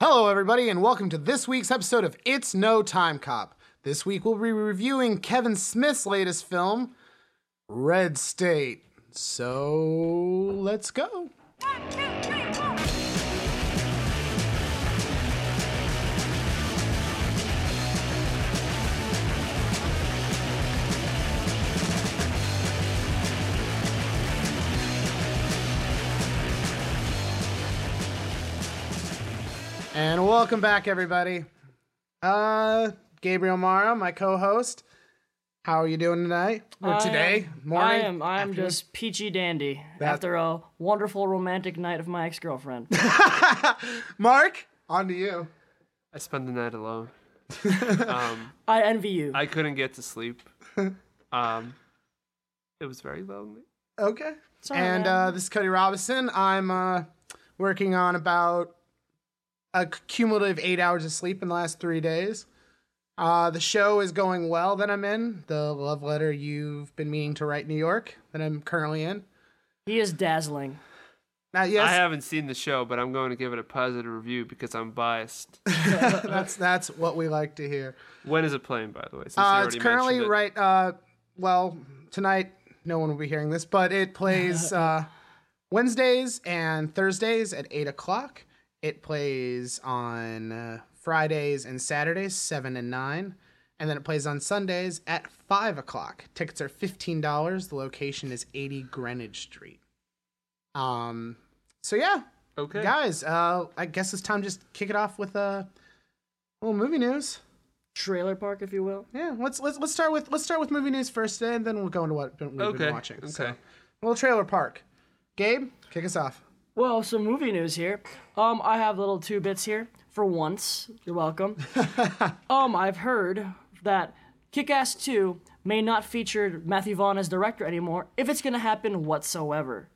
Hello, everybody, and welcome to this week's episode of It's No Timecop. This week we'll be reviewing Kevin Smith's latest film, Red State. So let's go. And welcome back, everybody. Uh, Gabriel Mara, my co-host. How are you doing tonight? Or I today? am- Morning? I am. I am Afternoon? just peachy dandy That- after a wonderful romantic night of my ex girlfriend. Mark, on to you. I spent the night alone. um, I envy you. I couldn't get to sleep. Um, it was very lonely. Okay. Sorry, and uh, this is Cody Robison. I'm uh, working on about a cumulative eight hours of sleep in the last three days. Uh, the show is going well that I'm in. The love letter you've been meaning to write, New York, that I'm currently in. he is dazzling. Now, yes, I haven't seen the show, but I'm going to give it a positive review because I'm biased. that's that's what we like to hear. when is it playing, by the way? Since Uh, it's currently it? right. Uh, well, tonight no one will be hearing this, but it plays uh, Wednesdays and Thursdays at eight o'clock. It plays on uh, Fridays and Saturdays, seven and nine, and then it plays on Sundays at five o'clock. Tickets are fifteen dollars. The location is eighty Greenwich Street. Um. So yeah, Okay. guys. Uh, I guess it's time to just kick it off with uh, a little movie news. Trailer park, if you will. Yeah, let's let's let's start with let's start with movie news first, and then we'll go into what we've been Okay. watching. Okay. So, little trailer park. Gabe, kick us off. Well, some movie news here. Um, I have little two bits here. For once, you're welcome. um, I've heard that Kick-Ass 2 may not feature Matthew Vaughn as director anymore, if it's gonna happen whatsoever.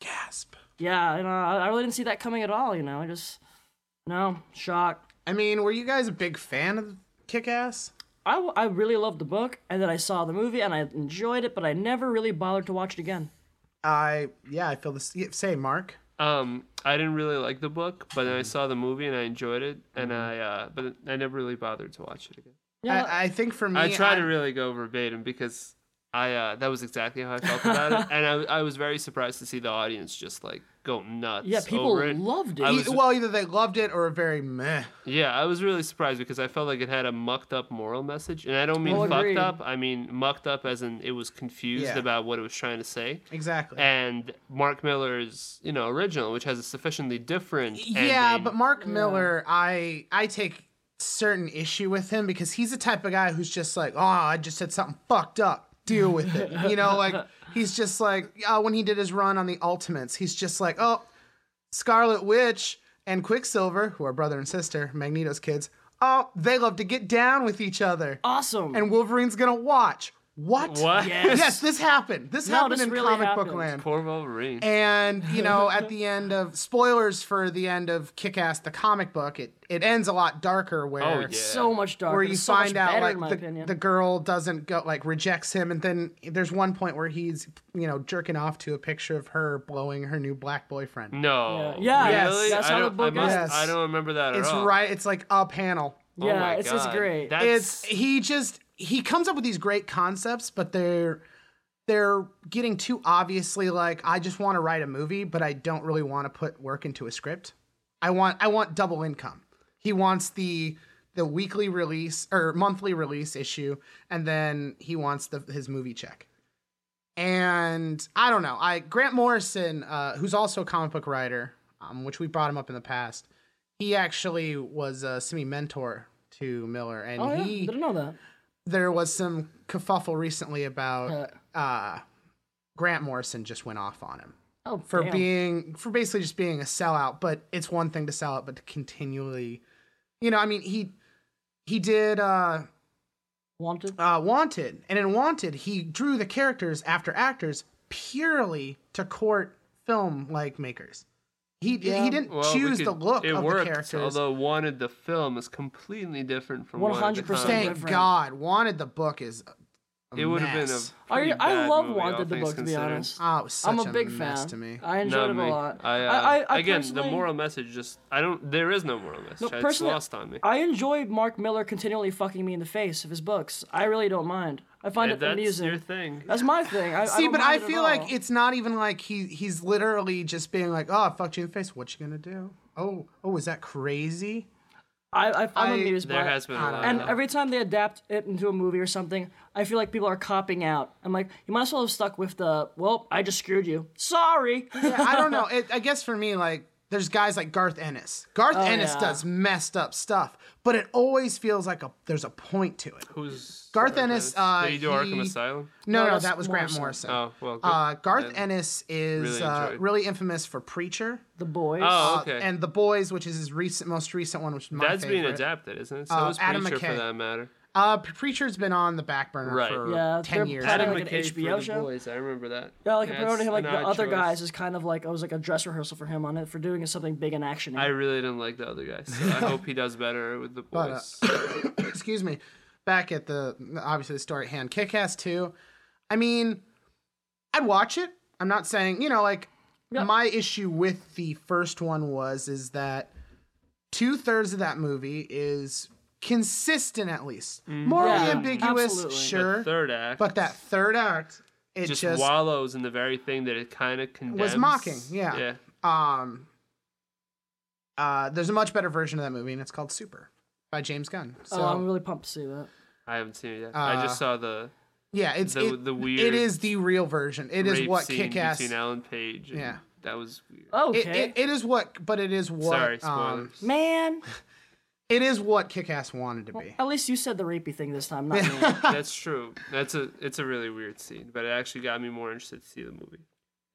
Gasp. Yeah, you know, I really didn't see that coming at all. You know, I just no shock. I mean, were you guys a big fan of Kick Ass? I, w- I really loved the book, and then I saw the movie, and I enjoyed it, but I never really bothered to watch it again. I yeah, I feel the same. Mark. Um, I didn't really like the book, but Mm-hmm. then I saw the movie and I enjoyed it, and I uh, but I never really bothered to watch it again. Yeah, I, I think for me, I try I- to really go verbatim because I uh, that was exactly how I felt about it, and I, I was very surprised to see the audience just like go nuts. yeah, people over it. loved it. I was- well, either they loved it or very meh. Yeah, I was really surprised because I felt like it had a mucked up moral message, and I don't mean Oh, fucked agreed. up. I mean mucked up as in it was confused Yeah. about what it was trying to say. Exactly. And Mark Millar's, you know, original, which has a sufficiently different. yeah, ending. but Mark Miller, I I take certain issue with him because he's the type of guy who's just like, oh, I just said something fucked up. Deal with it. You know, like he's just like uh, when he did his run on the Ultimates, he's just like, oh, Scarlet Witch and Quicksilver, who are brother and sister, Magneto's kids. Oh, they love to get down with each other, awesome. and Wolverine's gonna watch. What? What? Yes. Yes, this happened. This No, happened this in really comic book land. Poor Wolverine. And you know, at the end of spoilers for the end of Kick-Ass, the comic book, it it ends a lot darker, oh, where Oh, yeah. so much darker. where you so find out better, like the, the girl doesn't go like rejects him, and then there's one point where he's you know jerking off to a picture of her blowing her new black boyfriend. no. Yeah. Yes. Really? That's I how the don't- book I must, ends. I don't remember that at It's all. right. It's like a panel. Oh yeah, my it's just God. great. That's, It's he just he comes up with these great concepts, but they're they're getting too obviously like I just want to write a movie, but I don't really want to put work into a script. I want I want double income. He wants the the weekly release or monthly release issue, and then he wants the his movie check. And I don't know. I Grant Morrison, uh, who's also a comic book writer, um, which we brought him up in the past. He actually was a semi mentor to Millar, and oh yeah, he didn't know that. There was some kerfuffle recently about uh, Grant Morrison just went off on him Oh, for damn. being for basically just being a sellout. But it's one thing to sell out, but to continually, you know, I mean he he did uh, wanted. uh, Wanted, and in Wanted he drew the characters after actors purely to court film like makers. He Yeah. he didn't Well, choose could- the look it of worked, the characters. Although Wanted the film is completely different from Wanted the 100% comic. Thank. God, Wanted the book is a It would have been a. mess. I, pretty I bad love movie, all Wanted the things book to be considered. honest. Oh, it was such I'm a big mess fan. to me. I enjoyed Not it me. a lot. I, uh, I, I, I again, the personally- moral message just I don't. There is no moral message. it's personally, lost on me. I enjoy Mark Millar continually fucking me in the face of his books. I really don't mind. I find And it that's amusing. your thing. That's my thing. I, I See, don't but mind I it at feel all. like it's not even like he he's literally just being like, "Oh, I fucked you in the face. What you gonna do? Oh, oh, is that crazy?" I, I, I'm I- amused There by it. been a I don't lot. And of every time they adapt it into a movie or something, I feel like people are copping out. I'm like, you might as well have stuck with the, well, I just screwed you. Sorry. Yeah, I don't know. It, I guess for me, like, there's guys like Garth Ennis. Garth Ennis Oh, yeah. does messed up stuff, but it always feels like a there's a point to it. Who's Garth Ennis, uh, Did he do he- Asylum? No, No, no, that was Grant Morrison. Morrison. Oh well. Good. Uh, Garth Yeah. Ennis is Really uh, really infamous for Preacher. The boys. oh Uh, okay. and The Boys, which is his recent, most recent one, which is my That's being adapted, isn't it? So Uh, is Adam McKay. for that matter. Uh, Preacher's been on the back burner Right. for Yeah, ten years. planning now. like an McKay for HBO the show? Boys. I remember that. yeah, like Yeah, apparently it's like the other choice. guys is kind of like, it was like a dress rehearsal for him on it for doing something big and action. I really didn't like the other guys. So I hope he does better with the But, boys. uh, excuse me. Back at the obviously the story at hand, Kick-Ass 2. I mean, I'd watch it. I'm not saying, you know, like Yeah. my issue with the first one was is that two thirds of that movie is consistent at least. Morally Yeah, ambiguous, absolutely. sure. the third act but that third act, it just, just, wallows in the very thing that it kind of condemns. mocking, yeah. Yeah. um uh there's a much better version of that movie and it's called Super by James Gunn. So oh, I'm really pumped to see that. I haven't seen it yet. I just Uh, saw the yeah, it's the- it, the weird it is the real version. It is what scene kick-ass between Ellen Page. And Yeah. That was weird. Okay. it, it is what but it is what Sorry, um, spoilers. Man, it is what kick-ass wanted to be. at least you said the rapey thing this time, not me. That's true. That's a it's a really weird scene, but it actually got me more interested to see the movie.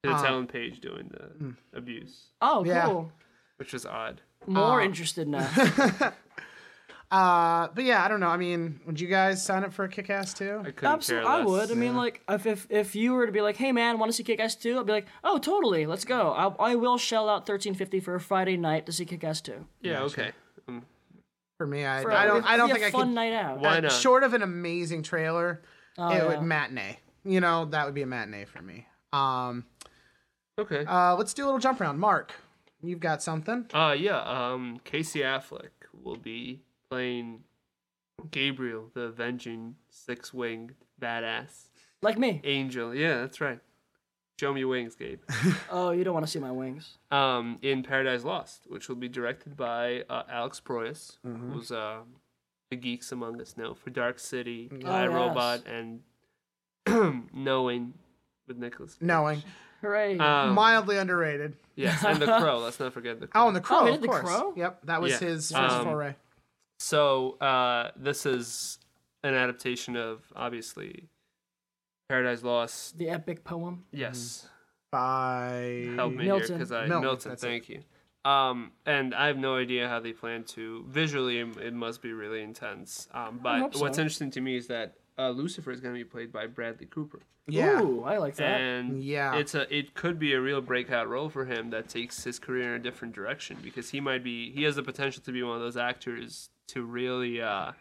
It's Uh, Ellen Page doing the abuse, Oh, Yeah. cool. which was odd. More Uh, interested now. Uh but yeah, I don't know. I mean, would you guys sign up for a kick-ass too? I couldn't Absolutely, care I less. would. I mean, like, if, if if you were to be like, "Hey, man, want to see Kick-Ass 2? I'd be like, "Oh, totally, let's go." I, I will shell out thirteen fifty for a Friday night to see Kick-Ass 2. Yeah, okay. Um, For me, I, For- I don't I don't think a I fun could night out. Why uh, not? short of an amazing trailer, Oh, it yeah. would matinee. You know, that would be a matinee for me. Um okay. uh let's do a little jump round. Mark, you've got something? Uh yeah, um Casey Affleck will be playing Gabriel, the avenging six-winged badass Like me. angel. Yeah, that's right. Show me your wings, Gabe. Oh, you don't want to see my wings. um, in Paradise Lost, which will be directed by uh, Alex Proyas, Mm-hmm. who's uh, the geeks among us know for Dark City, Mm-hmm. Oh, I yes. Robot, and Knowing with Nicolas. Cage. Knowing. Hooray. Um, Mildly underrated. yes, and The Crow. Let's not forget The Crow. Oh, and the crow, he of did The course. Crow? Yep, that was Yeah. his first Um, foray. So uh, this is an adaptation of obviously Paradise Lost. the epic poem. Yes, By help me Milton. here because I Milton, Milton. that's it. thank you. Um, and I have no idea how they plan to visually. It it must be really intense. Um, but hope what's interesting to me is that uh, Lucifer is going to be played by Bradley Cooper, Yeah. Ooh, I like that. and Yeah. it's a it could be a real breakout role for him that takes his career in a different direction because he might be he has the potential to be one of those actors to really uh,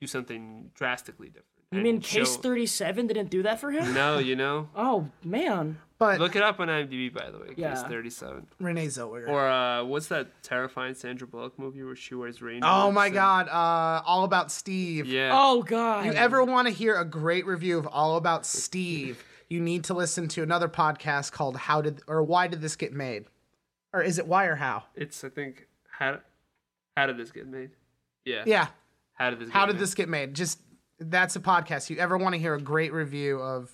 do something drastically different. You mean Case show- 37 didn't do that for him? No, you know. Oh, man. But Look it up on IMDb, by the way. Case Yeah. 37. Renee Zellweger. Or uh, what's that terrifying Sandra Bullock movie where she wears rainbows? oh my and- god, uh All About Steve. Yeah. Oh, God. You ever want to hear a great review of All About Steve, you need to listen to another podcast called How Did or Why Did This Get Made? Or is it Why or How? It's I think how how did this get made? Yeah. Yeah. How did this? Get How did made? this get made? Just that's a podcast. You ever want to hear a great review of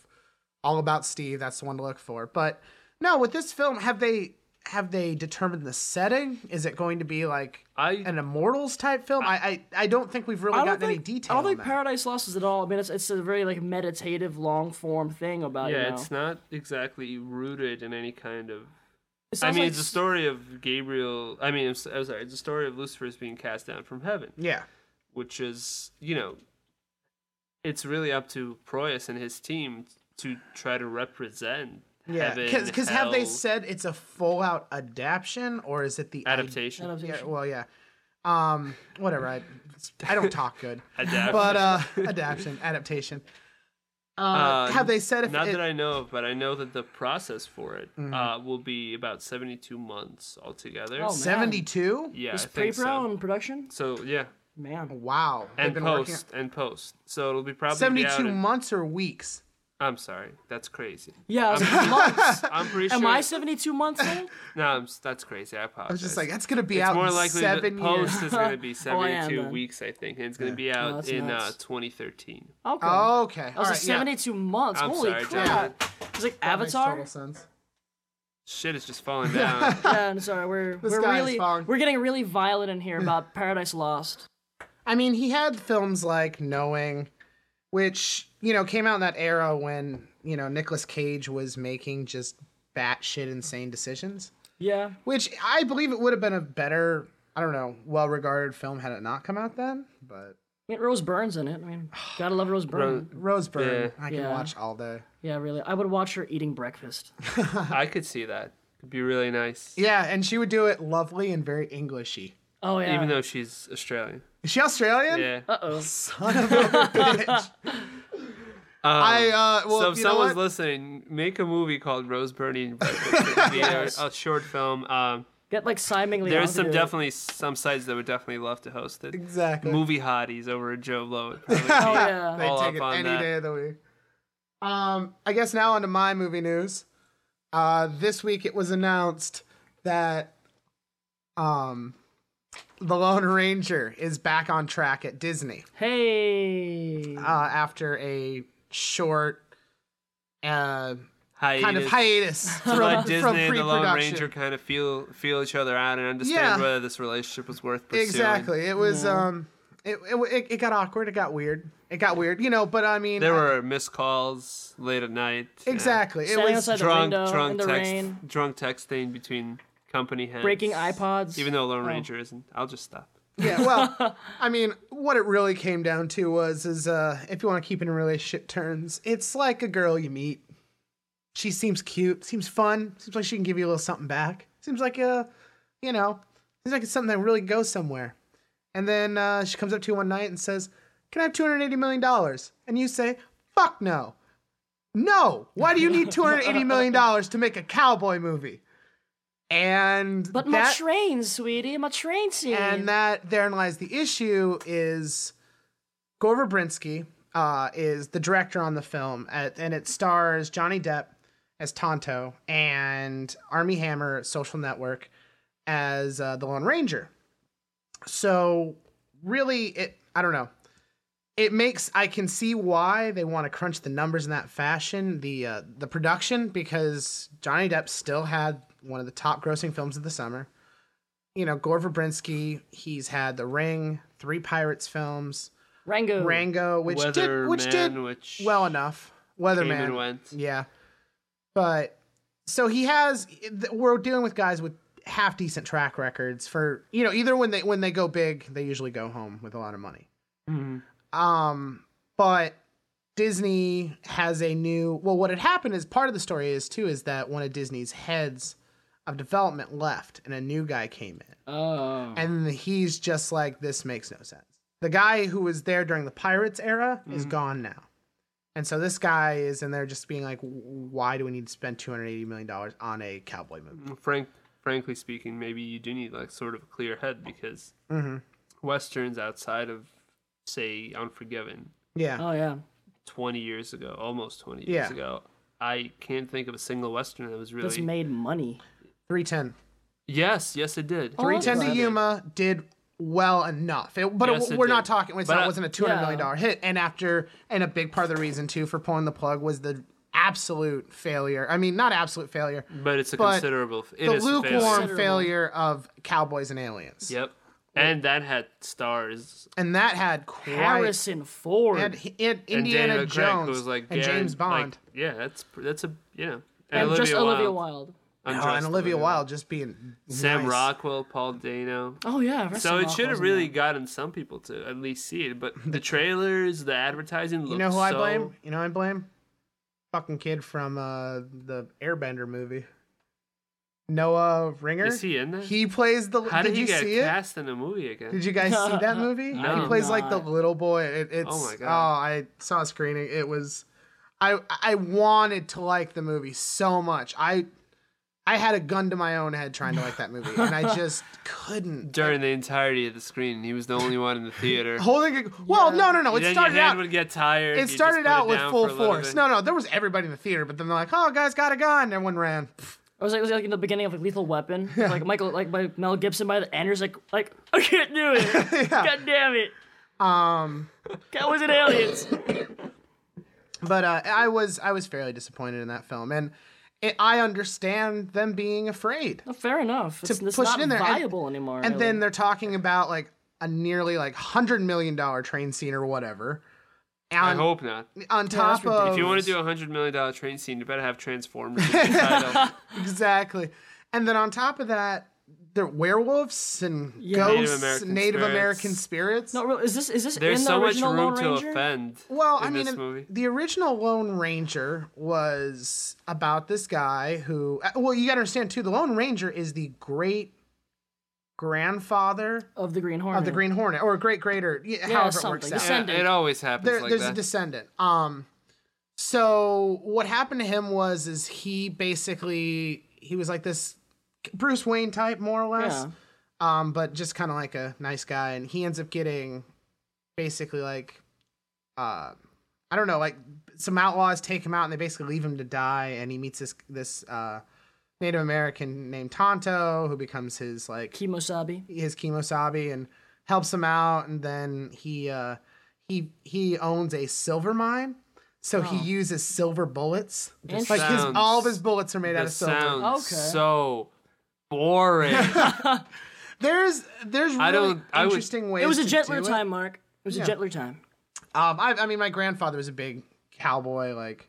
All About Steve, that's the one to look for. But no, with this film, have they have they determined the setting? Is it going to be like I an Immortals type film? I I, I don't think we've really I don't gotten any think, detail. I don't on think that. Paradise Lost is at all. I mean, it's, it's a very like meditative, long form thing about yeah, you know. it's not exactly rooted in any kind of. I mean, like it's a s- story of Gabriel. I mean, I'm, s- I'm sorry, it's a story of Lucifer's being cast down from heaven, yeah. which is you know, it's really up to Proyas and his team to try to represent Yeah, because have they said it's a full out adaptation or is it the adaptation? Yeah, adaptation. well, yeah. Um, whatever. I I don't talk good, Adapt. but uh, adaptation, adaptation. Uh, Uh, have they said if Not it, that I know of, but I know that the process for it Mm-hmm. uh, will be about 72 months altogether. Oh, 72? yeah, Is pre-pro so. and production? So yeah, Man. Wow. They've and been working post and post. So it'll be probably 72 be out in- months or weeks? I'm sorry, that's crazy. Yeah, I was like, months. I'm pretty sure. Am I 72 months old? No, I'm, s- that's crazy. I apologize. I was just like, that's going to be it's out more in likely seven that years. post is going to be Oh, I am 72 then. weeks, I think, and it's going to be out that's in uh, nuts. 2013. Okay. Oh, okay. I All was right, like 72 months. I'm Holy sorry, crap. It's like yeah. That makes Avatar. total sense. Shit is just falling down. Yeah, I'm sorry. We're This we're guy is really falling. we're getting really violent in here about Paradise Lost. I mean, he had films like Knowing, which, you know, came out in that era when, you know, Nicolas Cage was making just batshit insane decisions, Yeah. which I believe it would have been a better, I don't know, well regarded film had it not come out then. But I mean, Rose Byrne's in it. I mean, gotta love Rose Byrne. Rose Byrne, Yeah. I can Yeah. watch all day. Yeah, really. I would watch her eating breakfast. I could see that. It'd be really nice. Yeah, and she would do it lovely and very Englishy. Oh yeah. Even though she's Australian. Is she Australian? Yeah. Uh oh. Son of a bitch. Um, I, uh, well, so if you someone's what? listening, make a movie called Rose Burning. It'd a, a short film. Um, Get like Simon Leon. there's some do it. definitely some sites that would definitely love to host it. Exactly. Movie hotties over at Joe Blow. Oh yeah. They take it any that. day of the week. Um, I guess now onto my movie news. Uh, this week it was announced that um, the Lone Ranger is back on track at Disney Hey. uh, after a short uh, hiatus. kind of hiatus to from, let from Disney and the Lone. Ranger kind of feel feel each other out and understand Yeah. whether this relationship was worth pursuing. Exactly. It was um, it, it it got awkward. It got weird. It got weird. You know, but I mean, There I- were missed calls late at night. exactly. It was Drunk, drunk text, rain, drunk texting between company heads. breaking iPods. Even though Lone Oh. Ranger isn't, I'll just stop. Yeah, well, I mean, what it really came down to was is uh if you want to keep it in relationship terms, it's like a girl you meet. She seems cute, seems fun, seems like she can give you a little something back. Seems like a, you know, seems like it's something that really goes somewhere. And then uh, she comes up to you one night and says, "Can I have two hundred eighty million dollars?" And you say, "Fuck no, no. Why do you need two hundred eighty million dollars to make a cowboy movie?" And But my that- train, sweetie, my train scene. and that therein lies the issue is Gore Verbinski uh, is the director on the film, at, and it stars Johnny Depp as Tonto and Armie Hammer, Social Network, as uh, the Lone Ranger. So really, it I don't know. It makes I can see why they want to crunch the numbers in that fashion. The uh, the production because Johnny Depp still had one of the top grossing films of the summer you know, Gore Verbinski, he's had The Ring, three Pirates films, Rango. Rango, which did which did which well enough. came Weatherman, and went. yeah. But so he has. We're dealing with guys with half decent track records for you know either when they when they go big they usually go home with a lot of money. Mhm. Um, but Disney has a new. Well, what had happened is part of the story is too is that one of Disney's heads of development left and a new guy came in. Oh. and he's just like this makes no sense the guy who was there during the pirates era is gone now and so this guy is in there just being like why do we need to spend 280 million dollars on a cowboy movie Frank, frankly speaking, maybe you do need like sort of a clear head because mm-hmm. westerns outside of say Unforgiven, yeah Oh yeah. 20 years ago, almost 20 years Yeah. ago, I can't think of a single western that was really. That's made money. 310 Yes, yes, it did. Oh, 310 to. Yuma did well enough it, but Yes, it, it we're not talking it's But not, I- wasn't a 200 million Yeah. dollar hit and after and a big part of the reason too for pulling the plug was the absolute failure i mean not absolute failure But it's a But considerable. It the is a failure. lukewarm failure of cowboys and aliens Yep. And that had stars. and that had quite Harrison Ford. and, And, and Indiana and Daniel Craig, Jones who was like and Garen- James like, Bond. yeah, that's that's a yeah. know. And, just Olivia Olivia Wilde. Wilde. Oh, and Olivia Wilde just being Sam nice. Rockwell, Paul Dano. Oh yeah. So it should have really that. gotten some people to at least see it, but the trailers, the advertising. You know who I blame? You know who I blame? Fucking kid from uh, the Airbender movie. Noah Ringer. Is he in there? He plays the. How did, did, he you get see it? cast in a movie again? Did you guys see that movie? No. He plays like the little boy. It, it's Oh oh my God. I saw a screening. It was. I I wanted to like the movie so much. I I had a gun to my own head trying to like that movie, and I just couldn't. During the entirety of the screen, he was the only one in the theater. Holding it. Well, no, no, no. It then started your hand out. would get tired. It started out it with full for a little force. bit. No, no, there was everybody in the theater, but then they're like, "Oh, guys, got a gun." Everyone ran. I was like, it was like in the beginning of like Lethal Weapon, like Michael, like by Mel Gibson. By the end, he's like, like I can't do it. God damn it. Um, That was an aliens. but uh, I was I was fairly disappointed in that film, and it, I understand them being afraid. No, fair enough. It's, it's push it not in there, and- anymore. And really. then they're talking about like a nearly like hundred million dollar train scene or whatever. I hope not. on top ridiculous. of If you want to do a hundred million dollar train scene, you better have Transformers. in the title. exactly, and then on top of that, they're werewolves and Yeah. Native ghosts, American Native spirits. American spirits. no, real- is this is this There's in the so much original room Lone to Ranger? offend. Well, I mean, this movie. the original Lone Ranger was about this guy who. uh, Well, you got to understand too. The Lone Ranger is the great grandfather of the Green Hornet. of the Green Hornet, or great greater, yeah, however it something. works out. Yeah, Descendant. it always happens There, like there's that. a descendant. Um, so what happened to him was, is he basically he was like this Bruce Wayne type, more or less. Yeah. um, but just kind of like a nice guy, and he ends up getting basically like, uh, I don't know, like some outlaws take him out, and they basically leave him to die, and he meets this this uh, Native American named Tonto, who becomes his like Kemosabe. his kemosabe and helps him out, and then he uh, he he owns a silver mine. So he uses silver bullets. Just like his, Sounds- all of his bullets are made out of silver. sounds Okay. so boring. There's there's really I don't- I would- interesting ways. It was a to gentler do it. time, Mark. It was Yeah. a gentler time. Um, I, I mean, my grandfather was a big cowboy, like,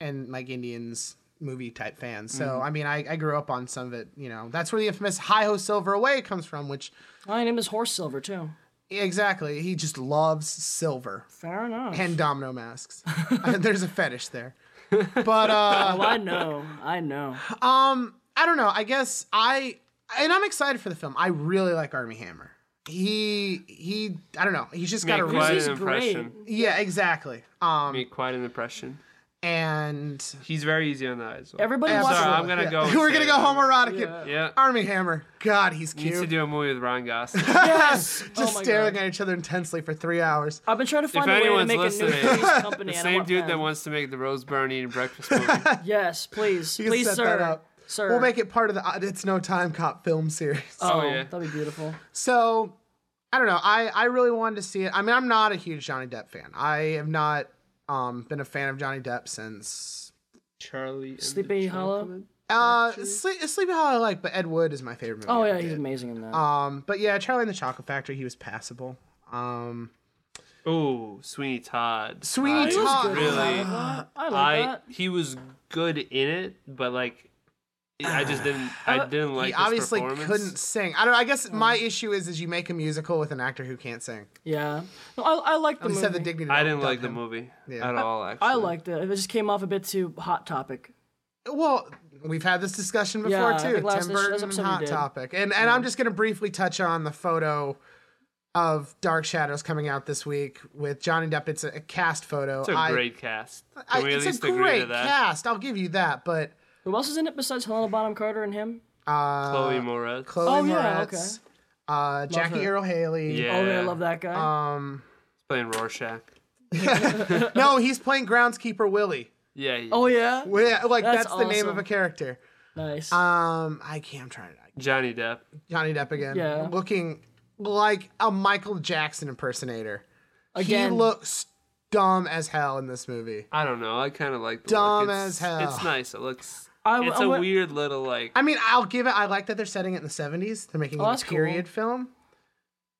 and like Indians movie type fan. So, Mm-hmm. I mean, I, I grew up on some of it. You know, that's where the infamous "Hi Ho Silver Away" comes from. Which My name is Horse Silver too. exactly, he just loves silver Fair enough. and domino masks. There's a fetish there. But uh, oh, I know. I know. um, I don't know. I guess I and I'm excited for the film. I really like Armie Hammer. He he. I don't know. He's just got a Make really quite He's an great. impression. yeah, exactly. Um, Make quite an impression. and He's very easy on the eyes. though. Everybody Absolutely. wants Sorry, to. I'm gonna Yeah. go. We're gonna go it. homoerotic. Yeah. it. Yeah. Armie Hammer. God, he's Needs to cute. do a movie with Ryan Gosling. Yes. Just oh staring God. at each other intensely for three hours. I've been trying to if find a way to anyone's make a new listening, Three's company. the same want dude that wants to make the Rose Byrne eating breakfast movie. Yes, please, You can please, set sir. That up. Sir. We'll make it part of the uh, It's No Timecop film series. Oh, Oh, yeah. that'd be beautiful. So, I don't know. I, I really wanted to see it. I mean, I'm not a huge Johnny Depp fan. I have not um, been a fan of Johnny Depp since. Charlie. and the Sleepy Hollow? Uh, Factory? Sleep, Sleepy Hollow I like, but Ed Wood is my favorite movie. Oh yeah, he's amazing in that. Um, but yeah, Charlie and the Chocolate Factory, he was passable. Um, Oh, Sweeney Todd. Sweeney I Todd. Really, I like I that. he was good in it, but like, I just didn't. I didn't like. he his obviously performance. couldn't sing. I don't. I guess my mm. issue is, is you make a musical with an actor who can't sing. Yeah. No, I, I like the At movie. have the dignity. I didn't dub like the him. movie Yeah. at all. Actually, I liked it. It just came off a bit too hot topic. Well, we've had this discussion before Yeah, too. think last- Tim this- Burton this and Hot. Topic, and and I'm just gonna briefly touch on the photo of Dark Shadows coming out this week with Johnny Depp. It's a, a cast photo. It's a I- great cast. Can I, we at it's a great cast. I'll give you that, but Who else is in it besides Helena Bonham Carter and him? uh, Chloe Moretz. Chloe Oh, yeah, Moretz, uh, Jackie her. Earle Haley. Yeah. Oh, yeah, I love that guy. Um, playing Rorschach. no, he's playing groundskeeper Willie. Yeah. he- oh yeah. Well, yeah, like That's that's, the name of awesome. a character. Nice. Um, I can't. I'm trying to. Johnny Depp. Johnny Depp again. Yeah. Looking like a Michael Jackson impersonator. Again. He looks dumb as hell in this movie. I don't know. I kind of like the Dumb look. It's, as hell. It's nice. It looks. I- it's I a went- weird little like. I mean, I'll give it. I like that they're setting it in the 70s. They're making Oh, it a that's cool. period film.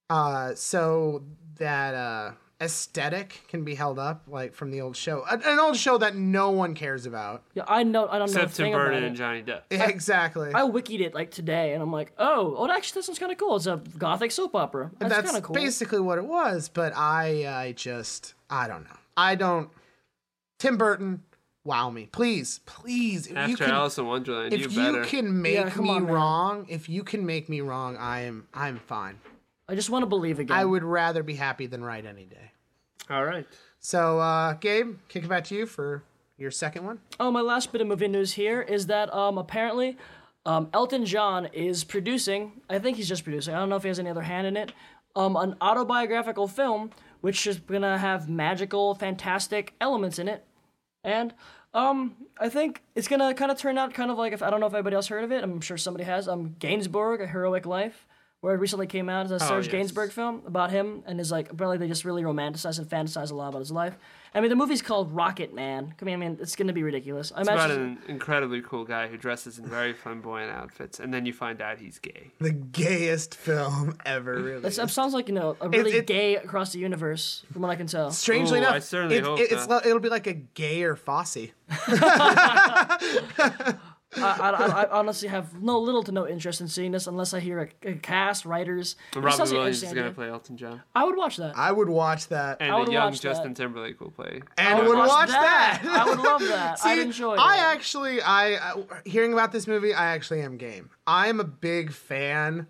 Uh, so that uh, aesthetic can be held up, like from the old show, an, an old show that no one cares about. yeah, I know. I don't know a Except Tim thing Burton and Johnny Depp. exactly. I wikied it like today, and I'm like, oh, oh, actually, this one's kind of cool. It's a gothic soap opera. That's, That's kind of cool. basically what it was. But I, I just, I don't know. I don't. Tim Burton, wow me, please, please. If you After can, Alice in Wonderland, if you you better. can make Yeah, me on, wrong, if you can make me wrong, I am, I'm fine. I just want to believe again. I would rather be happy than right any day. All right. So, uh, Gabe, kick it back to you for your second one? Oh, my last bit of movie news here is that um, apparently um, Elton John is producing, I think he's just producing, I don't know if he has any other hand in it, um, an autobiographical film which is going to have magical, fantastic elements in it. And um, I think it's going to kind of turn out kind of like, if I don't know if anybody else heard of it, I'm sure somebody has, um, Gainsbourg, A Heroic Life. Where it recently came out as a Serge yes. Gainsbourg film about him and his like apparently they just really romanticize and fantasize a lot about his life. I mean the movie's called Rocket Man. I mean, I mean it's gonna be ridiculous. I It's about imagine an incredibly cool guy who dresses in very flamboyant outfits, and then you find out he's gay. The gayest film ever, really. It sounds like you know a really it- gay across the universe, from what I can tell. Strangely Ooh, enough, I certainly it- hope it- it's not. it'll be like a gayer Fosse. I, I, I, I honestly have no little to no interest in seeing this unless I hear a, a cast, writers. And This Robin sounds like an Williams is going to play Elton John, I would watch that. I would watch that. and I would a young watch that. Justin Timberlake will play. and I would watch, that. that. I would love that. I'd enjoy I that. actually, I uh, hearing about this movie, I actually am game. I'm a big fan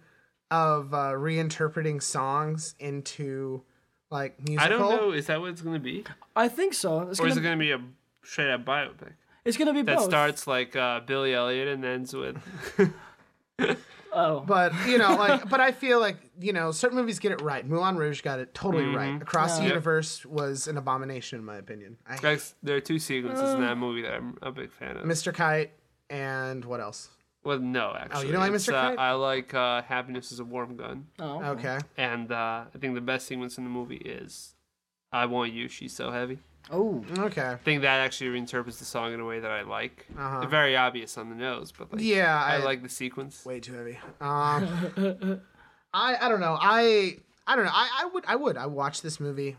of uh, reinterpreting songs into like musical. I don't know. Is that what it's going to be, I think so. It's or gonna, is it going to be a straight up biopic it's gonna be that both. starts like uh, Billy Elliot and ends with? oh, But you know, like, but I feel like you know, certain movies get it right. Moulin Rouge got it totally Mm-hmm. right. Across the Yeah. Universe was an abomination, in my opinion. I hate there are two sequences in that movie that I'm a big fan of. Mr. Kite and what else? Well, no, actually. Oh, you don't like It's, Mr. uh, Kite? I like uh, Happiness is a Warm Gun. oh. Okay. And uh, I think the best sequence in the movie is I Want You, She's So Heavy. Oh. Okay. I think that actually reinterprets the song in a way that I like. Uh-huh. Very obvious on the nose, but like, Yeah, I, I, like the sequence. way too heavy. Um, I I don't know. I I don't know. I, I would I would I watch this movie.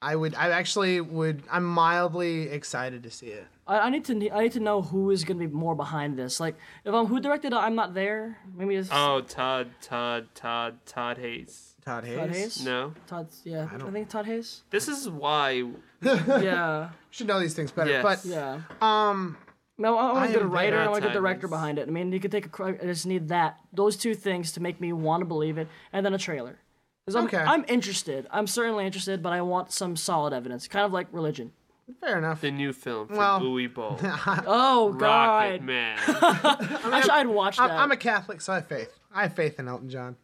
I would I actually would. I'm mildly excited to see it. I, I need to I need to know who is gonna be more behind this. Like, if I'm who directed I'm Not There? Maybe it's Oh, Todd, Todd, Todd, Todd Hayes. Todd Hayes. Todd Hayes. No, Todd's Yeah, I, don't think Todd Hayes. this is why. yeah, Should know these things better. Yes. But yeah. um, No, I want I a good am writer. very I want a good tired. director behind it. I mean, you could take a. cr- I just need that. Those two things to make me want to believe it, and then a trailer. 'Cause I'm, Okay. I'm interested. I'm certainly interested, but I want some solid evidence, kind of like religion. fair enough. The new film from Well- Uwe Boll, Oh Rocket God! Man. Actually, I'd watch that. I'm, I'm a Catholic, so I have faith. I have faith in Elton John.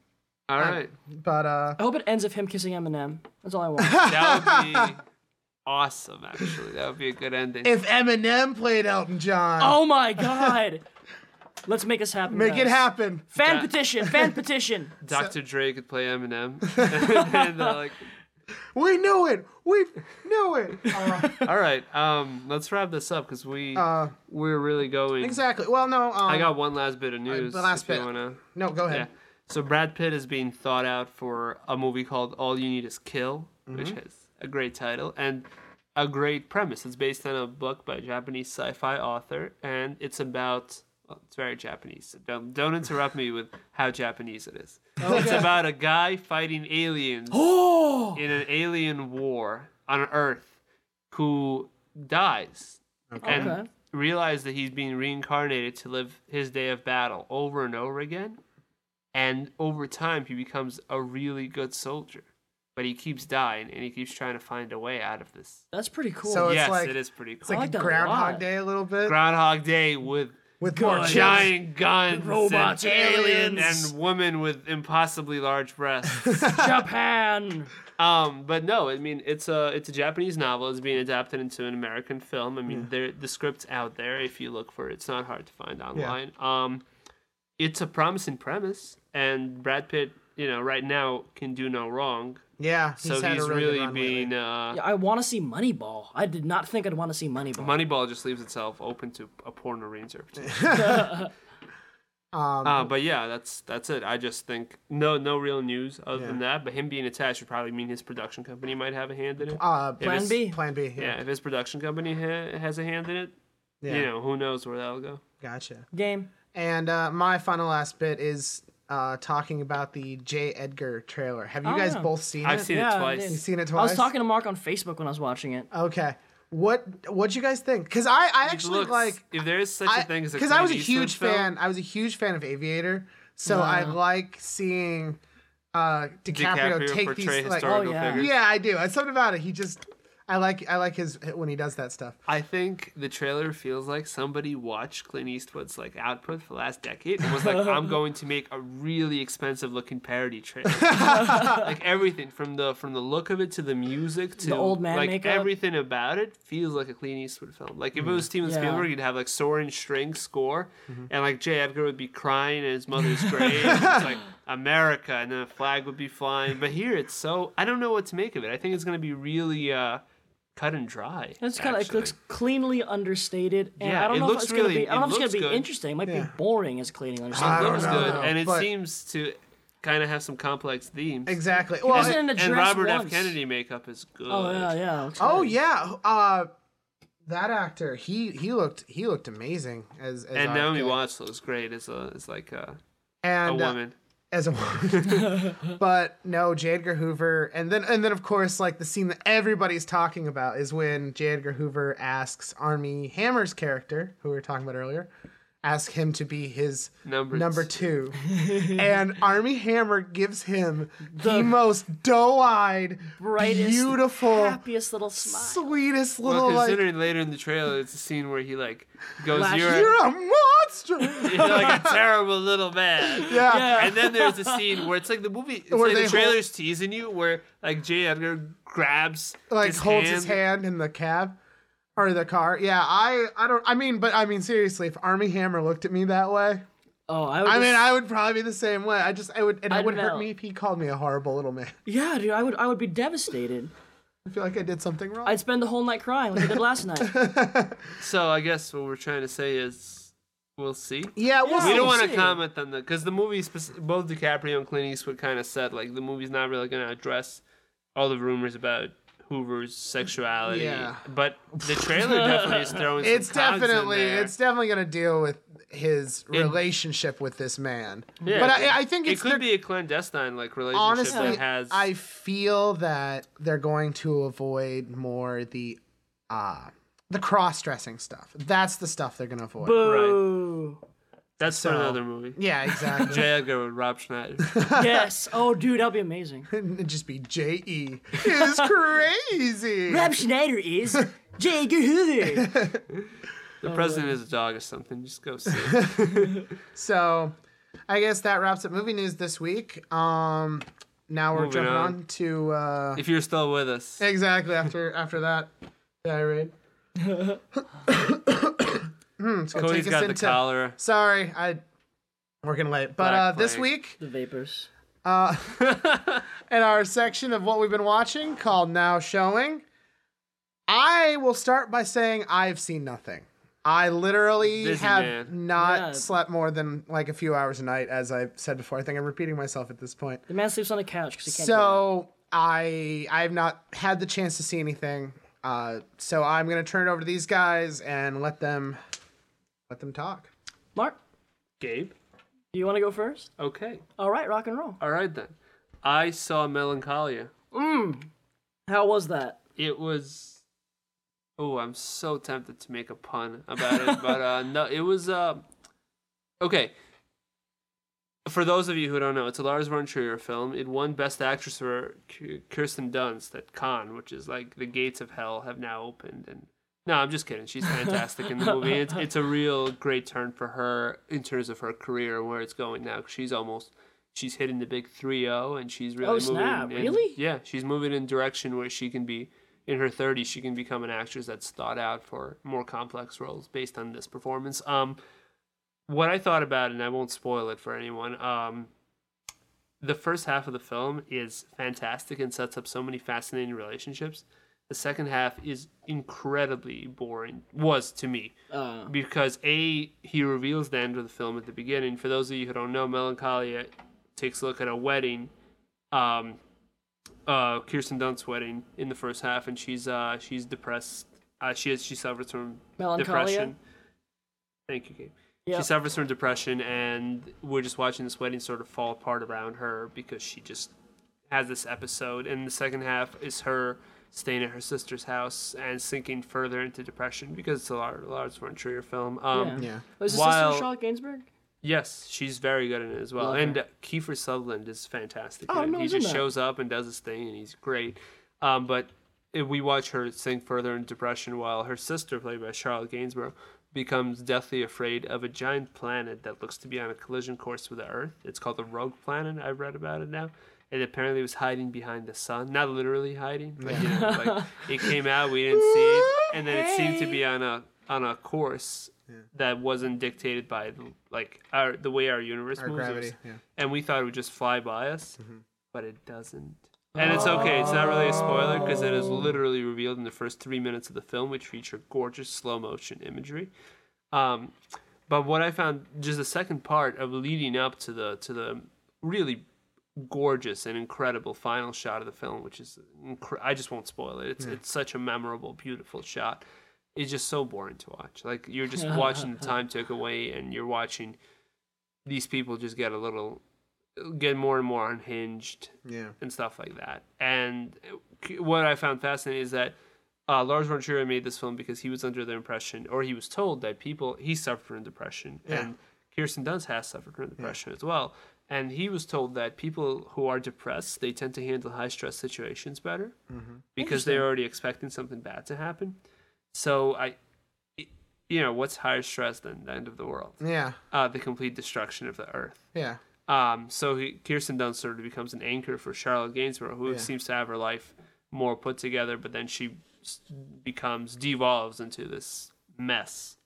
All right, But uh, I hope it ends with him kissing Eminem. That's all I want. that would be awesome. Actually, that would be a good ending. if Eminem played Elton John, oh my God! Let's make this happen. make it happen. Fan Yeah. petition. Fan petition. Dr. Dre could play Eminem. and they're like, We knew it. We knew it. Uh, all right, um, let's wrap this up because we uh, we're really going. exactly. Well, no. Um, I got one last bit of news. the last if you bit. wanna- no. Go ahead. Yeah. So Brad Pitt is being thought out for a movie called All You Need Is Kill, which Mm-hmm. has a great title and a great premise. It's based on a book by a Japanese sci-fi author, and it's about. Well, it's very Japanese. So don't don't interrupt me with how Japanese it is. It's about a guy fighting aliens Oh. in an alien war on Earth who dies and Okay. realizes that he's being reincarnated to live his day of battle over and over again. And over time, he becomes a really good soldier. But he keeps dying and he keeps trying to find a way out of this. That's pretty cool. So- it's yes, like- it is pretty It's cool. like, like that a Groundhog lot. Day a little bit Groundhog Day with with more Guns. children. giant guns, Robots, and, aliens. and women with impossibly large breasts. Japan. Um, but no, I mean it's a it's a Japanese novel. It's being adapted into an American film. I mean, there the script's out there if you look for it. It's not hard to find online. Yeah. Um, it's a promising premise, and Brad Pitt, you know, right now can do no wrong. Yeah, So had he's good really run being uh, Yeah, I want to see Moneyball. I did not think I'd want to see Moneyball. Moneyball just leaves itself open to a porno reinterpretation. Um, uh, but yeah, that's that's it. I just think no no real news other than that. But him being attached would probably mean his production company might have a hand in it. uh, Plan it's- B. Plan B. Yeah, Yeah, if his production company ha- has a hand in it, yeah. you know, who knows where that'll go. Gotcha. Game. And uh, my final last bit is uh, talking about the J. Edgar trailer. Have you Oh, guys yeah. both seen I've it? seen Yeah, it twice. You've seen it twice. I was talking to Mark on Facebook when I was watching it. Okay. What What'd you guys think? Because I, I It actually looks- like if there is such a thing as a because I was a huge film, fan. I was a huge fan of Aviator, so I like seeing uh, DiCaprio, DiCaprio take these like. historical Oh, yeah. figures. Yeah, I do. It's something about it. He just. I like I like his when he does that stuff. I think the trailer feels like somebody watched Clint Eastwood's like output for the last decade and was like, "I'm going to make a really expensive looking parody trailer." like everything from the from the look of it to the music to The old man like makeup? everything about it feels like a Clint Eastwood film. Like if it was Steven Yeah. Spielberg, you'd have like soaring string score, Mm-hmm. and like J. Edgar would be crying in his mother's grave. it's like America, and then a flag would be flying. But here, it's so I don't know what to make of it. I think it's going to be really. uh cut and dry. It's kind of it looks cleanly understated, and Yeah, I don't it know looks if it's gonna really- be. I don't know it if it's looks gonna be good. interesting. It might Yeah. be boring as cleanly understated. don't looks know, good, though, and it but- seems to kind of have some complex themes. Exactly. Well, Isn't it And dress Robert F. Kennedy makeup is good. Oh yeah, yeah. oh good. yeah. Uh, that actor, he he looked he looked amazing as, as And Naomi Watts looks great as a as like a, a and uh, woman. As a woman. but no, J. Edgar Hoover, and then and then of course, like the scene that everybody's talking about is when J. Edgar Hoover asks Armie Hammer's character, who we were talking about earlier, ask him to be his Number number two, and Armie Hammer gives him the, most doe-eyed, Brightest, beautiful, happiest little smile. sweetest little Well, like. considering later in the trailer, it's a scene where he like goes, Lash- "You're, You're a monster. you're like a terrible little man." yeah. Yeah. And then there's a scene where it's like the movie, it's Where like the trailer's teasing you, where like J. Edgar grabs like his holds hand. his hand in the cab or the car. Yeah, I I don't I mean, but I mean seriously, if Armie Hammer looked at me that way, Oh, I would. I mean, I would probably be the same way. I just I would and it I'd would hurt melt. me if he called me a horrible little man. yeah, dude. I would. I would be devastated. I feel like I did something wrong. I'd spend the whole night crying like I did last night. So I guess what we're trying to say is, we'll see. yeah, we'll Yeah. We see. don't want to see. comment on the because the movie, spec- both DiCaprio and Clint Eastwood kind of said like the movie's not really going to address all the rumors about Hoover's sexuality. Yeah. But the trailer definitely is throwing. some It's cogs in definitely there. it's definitely gonna deal with his relationship with this man. Yeah, but I, I think it could be a clandestine like relationship honestly, that has. I feel that they're going to avoid more the uh the cross dressing stuff. That's the stuff they're gonna avoid. Boo. That's for so- another movie. Yeah, exactly. J. Edgar with Rob Schneider. yes. Oh, dude, that'd be amazing. It'd just be J E. It's crazy. Rob Schneider is J. Edgar Hoover. The president is a dog or something. Just go see it. So, I guess that wraps up movie news this week. Um, now we're Moving jumping on. on. to uh, if you're still with us. exactly after after that tirade. Hmm, it's gonna Cody's take us got the into. cholera. Sorry, I working late, but Black uh, this plague. week the vapors. uh, in our section of what we've been watching called Now Showing, I will start by saying I've seen nothing. I literally Busy have man. not Yeah. slept more than like a few hours a night, as I've said before. I think I'm repeating myself at this point. The man sleeps on a couch because he can't. get. So I I have not had the chance to see anything. Uh, so I'm gonna turn it over to these guys and let them let them talk. Mark, Gabe. do you want to go first? Okay. All right, rock and roll. All right then. I saw Melancholia. Mmm. How was that? It was. Oh, I'm so tempted to make a pun about it, but uh, no, it was. Uh, okay. For those of you who don't know, it's a Lars von Trier film. It won Best Actress for Kirsten Dunst at Cannes, which is like the gates of hell have now opened. And no, I'm just kidding. She's fantastic in the movie. It's it's a real great turn for her in terms of her career and where it's going now. she's almost she's hitting the big 3-0 and she's really Oh, moving. snap. in- Really? Yeah, she's moving in direction where she can be in her 30s. She can become an actress that's thought out for more complex roles based on this performance. Um, what I thought about, and I won't spoil it for anyone. Um, the first half of the film is fantastic and sets up so many fascinating relationships. The second half is incredibly boring. Was to me Uh, because a he reveals the end of the film at the beginning. For those of you who don't know, Melancholia takes a look at a wedding, um, uh, Kirsten Dunst's wedding in the first half, and she's uh she's depressed. Uh, she has she suffers from Melancholia? depression. Thank you, Gabe. She suffers from depression, and we're just watching this wedding sort of fall apart around her because she just has this episode. And the second half is her staying at her sister's house and sinking further into depression because it's a Lars, Lars von Trier film. Um, Yeah. Yeah. was his While- sister Charlotte Gainsbourg? Yes, she's very good in it as well. Love and her. uh, Kiefer Sutherland is fantastic. Oh, in it. no, he just that. shows up and does his thing, and he's great. Um, but if we watch her sink further into depression while her sister, played by Charlotte Gainsbourg, becomes deathly afraid of a giant planet that looks to be on a collision course with the Earth. It's called the Rogue Planet. I've read about it now. It apparently was hiding behind the sun, not literally hiding, but you know, like it came out, we didn't see it, and then it seemed to be on a on a course that wasn't dictated by the, like our the way our universe Our moves. Gravity. Yeah. and we thought it would just fly by us, but it doesn't. And it's okay. It's not really a spoiler because it is literally revealed in the first three minutes of the film, which feature gorgeous slow motion imagery. Um, but what I found, just the second part of leading up to the to the really gorgeous and incredible final shot of the film, which is incre- I just won't spoil it. It's it's such a memorable, beautiful shot. It's just so boring to watch. Like you're just watching the time tick away, and you're watching these people just get a little get more and more unhinged Yeah. and stuff like that. And what I found fascinating is that uh, Lars von Trier made this film because he was under the impression, or he was told that people he suffered from depression, Yeah. and Kirsten Dunst has suffered from depression as well. And he was told that people who are depressed they tend to handle high stress situations better Mm-hmm. because they're already expecting something bad to happen. So I, you know, what's higher stress than the end of the world? Yeah. Uh, the complete destruction of the earth. Yeah. Um, so he, Kirsten Dunst sort of becomes an anchor for Charlotte Gainsbourg, who Yeah. seems to have her life more put together, but then she becomes devolves into this mess,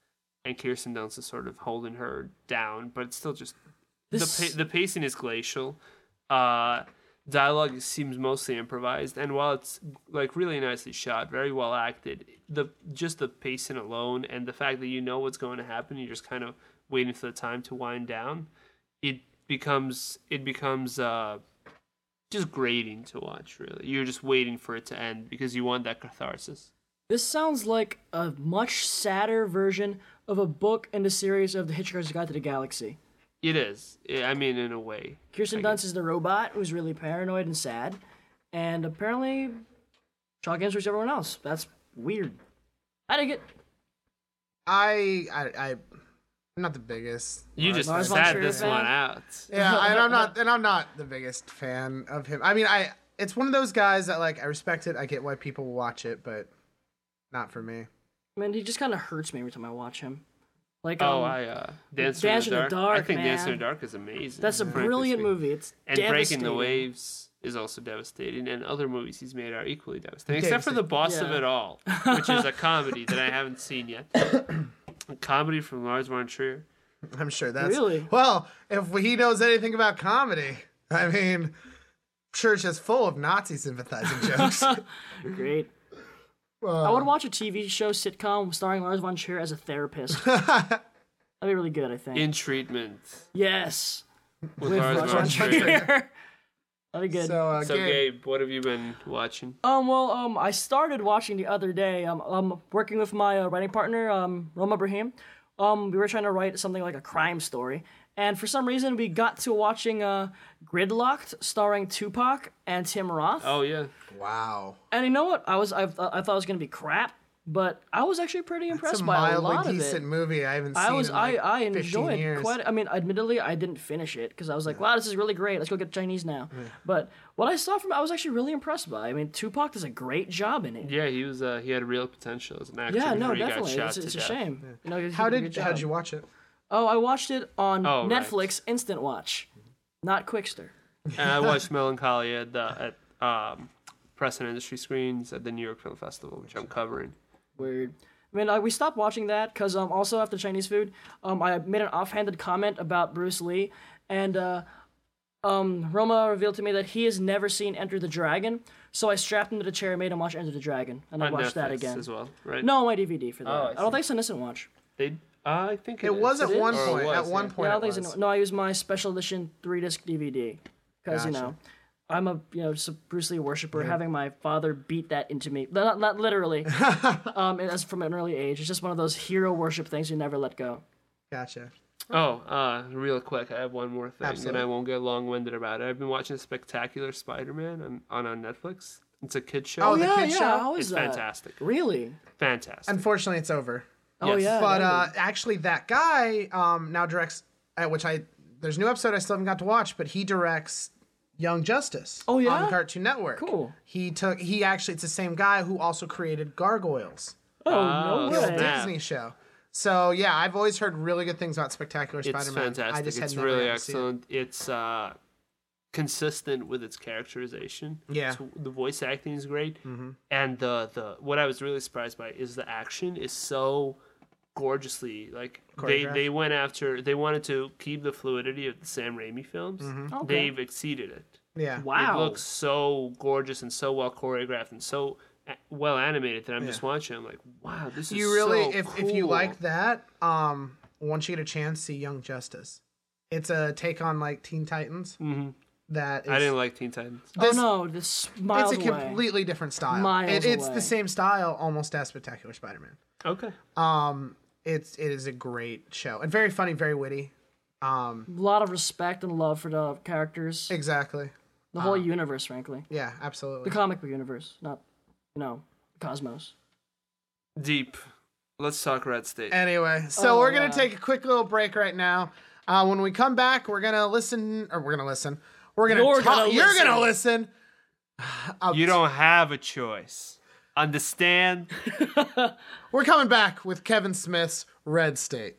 and Kirsten Dunst is sort of holding her down, but it's still just This- the pa- the pacing is glacial. Uh, dialogue seems mostly improvised, and while it's like really nicely shot, very well acted, the just the pacing alone and the fact that you know what's going to happen, you're just kind of waiting for the time to wind down. It becomes it becomes uh, just grating to watch. Really, you're just waiting for it to end because you want that catharsis. This sounds like a much sadder version of a book in the series of The Hitchhiker's Guide to the Galaxy. It is. I mean, in a way. Kirsten Dunst is the robot who's really paranoid and sad, and apparently, Shaw Gainsbourg's everyone else. That's weird. I dig it. I I I I'm not the biggest. You just Lars von sat this fan? one out. Yeah, and I'm not and I'm not the biggest fan of him. I mean, I it's one of those guys that like I respect it. I get why people watch it, but not for me. I mean, he just kind of hurts me every time I watch him. Like, Oh, um, I uh, Dance, Dance in the in the Dark. I Dark, think Dance in the. Dark is amazing. that's a brilliant movie. It's And Breaking the Waves is also devastating, and other movies he's made are equally devastating, except for The Boss of It All, which is a comedy that I haven't seen yet. a comedy from Lars von Trier. I'm sure that's Really? well. If he knows anything about comedy, I mean, church is full of Nazi sympathizing jokes. Great. I would watch a TV show sitcom starring Lars von Trier as a therapist. That'd be really good, I think. In treatment yes. with, With Lars, Lars von von Trier. Trier. That'd be good. so, uh, So, Gabe, Gabe, what have you been watching? Um, well, um, I started watching the other day. Um, I'm working with my uh, writing partner, um, Roma Brahim. Um, we were trying to write something like a crime story, and for some reason, we got to watching uh, Gridlock'd, starring Tupac and Tim Roth. Oh yeah, wow, And you know what? I was I, I thought it was gonna be crap, but I was actually pretty it's impressed a by a lot of decent it. movie. I haven't seen. I was in like I I 15 enjoyed years. quite. I mean, admittedly, I didn't finish it because I was like, "Wow, this is really great. Let's go get Chinese now." But what I saw from it, I was actually really impressed by. I mean, Tupac does a great job in it. yeah. He was. Uh, he had real potential as an actor. Yeah, no, before he got definitely. It's, it's a death. shame. You know, How did a good did how did you watch it? Oh, I watched it on Oh, right. Netflix Instant Watch, not Qwikster. and I watched Melancholia at the at um, Press and Industry Screens at the New York Film Festival, which I'm covering. Weird. I mean, uh, we stopped watching that because um, also after Chinese food, um, I made an offhanded comment about Bruce Lee, and uh, um, Roma revealed to me that he has never seen Enter the Dragon. So I strapped him to the chair and made him watch Enter the Dragon, and I On watched that Netflix again. as well, right? No, my DVD for that. Oh, I I, don't think it's an instant watch. they. I think it, It is. was at It one is? Point. was, at one point, yeah, I it think was. no. I use my special edition three disc DVD because you know. I'm a you know s- Bruce Lee worshiper, having my father beat that into me. Not, not literally, um, and that's from an early age. It's just one of those hero worship things you never let go. Gotcha. Oh, uh, real quick, I have one more thing, Absolutely. and I won't get long-winded about it. I've been watching Spectacular Spider-Man on on, on Netflix. It's a kid show. Oh, the yeah, kid yeah. show? How is it's that? fantastic, Really? fantastic. Unfortunately, it's over. Oh Yes. yeah. But uh, actually, that guy um, now directs, uh, which I there's a new episode I still haven't got to watch, but he directs Young Justice. Oh, yeah? on Cartoon Network. Cool. He took. He actually. It's the same guy who also created Gargoyles, Oh, Oh, no the way. Disney show. So yeah, I've always heard really good things about Spectacular It's Spider-Man. It's fantastic. I just it's had never really got to see it. excellent. It's uh, consistent with its characterization. Yeah. Mm-hmm. It's- the voice acting is great, and the the what I was really surprised by is the action is so gorgeously like they they went after they wanted to keep the fluidity of the Sam Raimi films. Mm-hmm. Okay. They've exceeded it. Yeah. Wow. It looks so gorgeous and so well choreographed and so well animated that I'm just watching. I'm like, wow, this is You really, so if if you like that, um, once you get a chance, see Young Justice. It's a take on like Teen Titans. Mhm. That is, I didn't like Teen Titans. Oh this- no, this miles It's a away. completely different style. Miles It- it's away. the same style almost as Spectacular Spider-Man. Okay. Um, it's it is a great show and very funny, very witty. Um, A lot of respect and love for the characters, exactly. the whole universe, frankly, Yeah, absolutely. the comic book universe, not you know, Cosmos. Deep. Let's talk Red State. Anyway, so Oh, we're gonna yeah. take a quick little break right now. Uh, when we come back, we're gonna listen, or we're gonna listen. We're gonna. You're talk- gonna You're listen. gonna listen. you don't have a choice. Understand? We're coming back with Kevin Smith's Red State.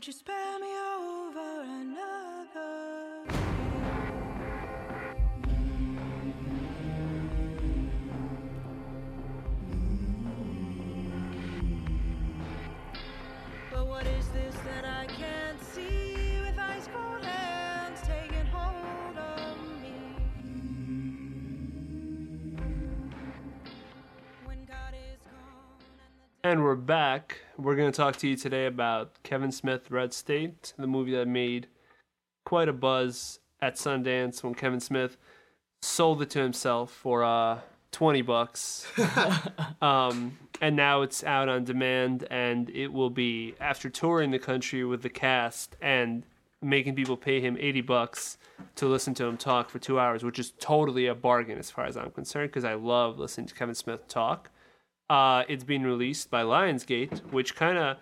Won't you spare me and we're back. We're going to talk to you today about Kevin Smith Red State, the movie that made quite a buzz at Sundance when Kevin Smith sold it to himself for uh 20 bucks. um, and now it's out on demand and it will be after touring the country with the cast and making people pay him 80 bucks to listen to him talk for 2 hours, which is totally a bargain as far as I'm concerned because I love listening to Kevin Smith talk. Uh, it's been released by Lionsgate, which kind of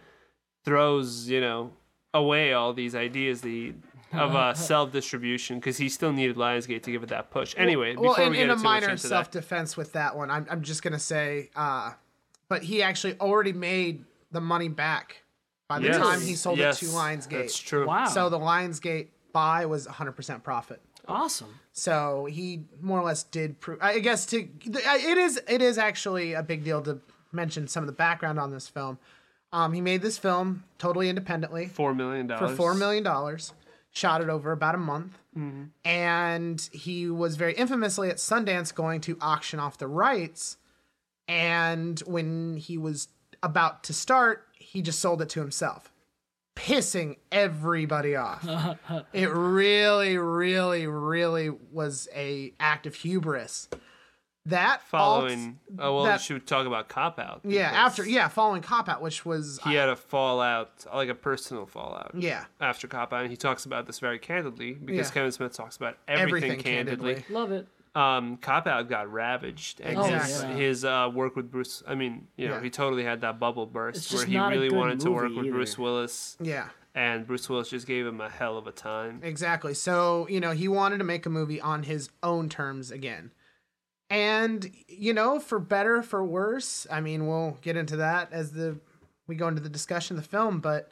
throws, you know, away all these ideas the of uh, self distribution because he still needed Lionsgate to give it that push. Anyway, well, before in, we get in a minor into that, self-defense with that one, I'm I'm just gonna say, uh, but he actually already made the money back by the Yes, time he sold yes, it to Lionsgate. That's true. Wow. So the Lionsgate buy was 100% profit. Awesome. So he more or less did prove. I guess to it is it is actually a big deal to mention some of the background on this film. Um, he made this film totally independently Four million dollars for four million dollars. Shot it over about a month, Mm-hmm. and he was very infamously at Sundance going to auction off the rights. And when he was about to start, he just sold it to himself, pissing everybody off. it really, really, really was a act of hubris. That alt- Following, oh well, that- we should talk about Cop Out. yeah, after yeah, following Cop Out, which was he had a fallout, like a personal fallout. yeah, After Cop Out, and he talks about this very candidly because Yeah. Kevin Smith talks about everything, Everything candidly. candidly. Love it. Um, Cop Out got ravaged, and Exactly. his, his uh, work with Bruce. I mean, you know, Yeah. he totally had that bubble burst where he really wanted to work movie with either. Bruce Willis, yeah. and Bruce Willis just gave him a hell of a time. Exactly. So, you know, he wanted to make a movie on his own terms again. And, you know, for better, for worse, I mean, we'll get into that as the we go into the discussion of the film, but